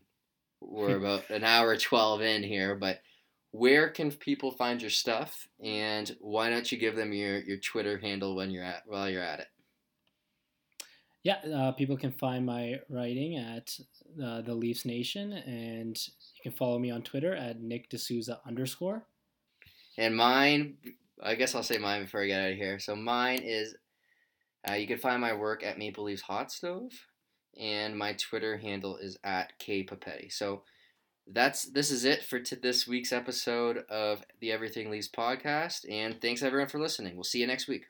we're about an hour 12 in here, but where can people find your stuff and why don't you give them your, your twitter handle when you're at while you're at it yeah uh, people can find my writing at uh, the leafs nation and you can follow me on twitter at nick d'souza underscore and mine i guess i'll say mine before i get out of here so mine is uh, you can find my work at maple leafs hot stove and my Twitter handle is at K Papetti. So that's this is it for t- this week's episode of the Everything Leaves podcast, and thanks everyone for listening. We'll see you next week.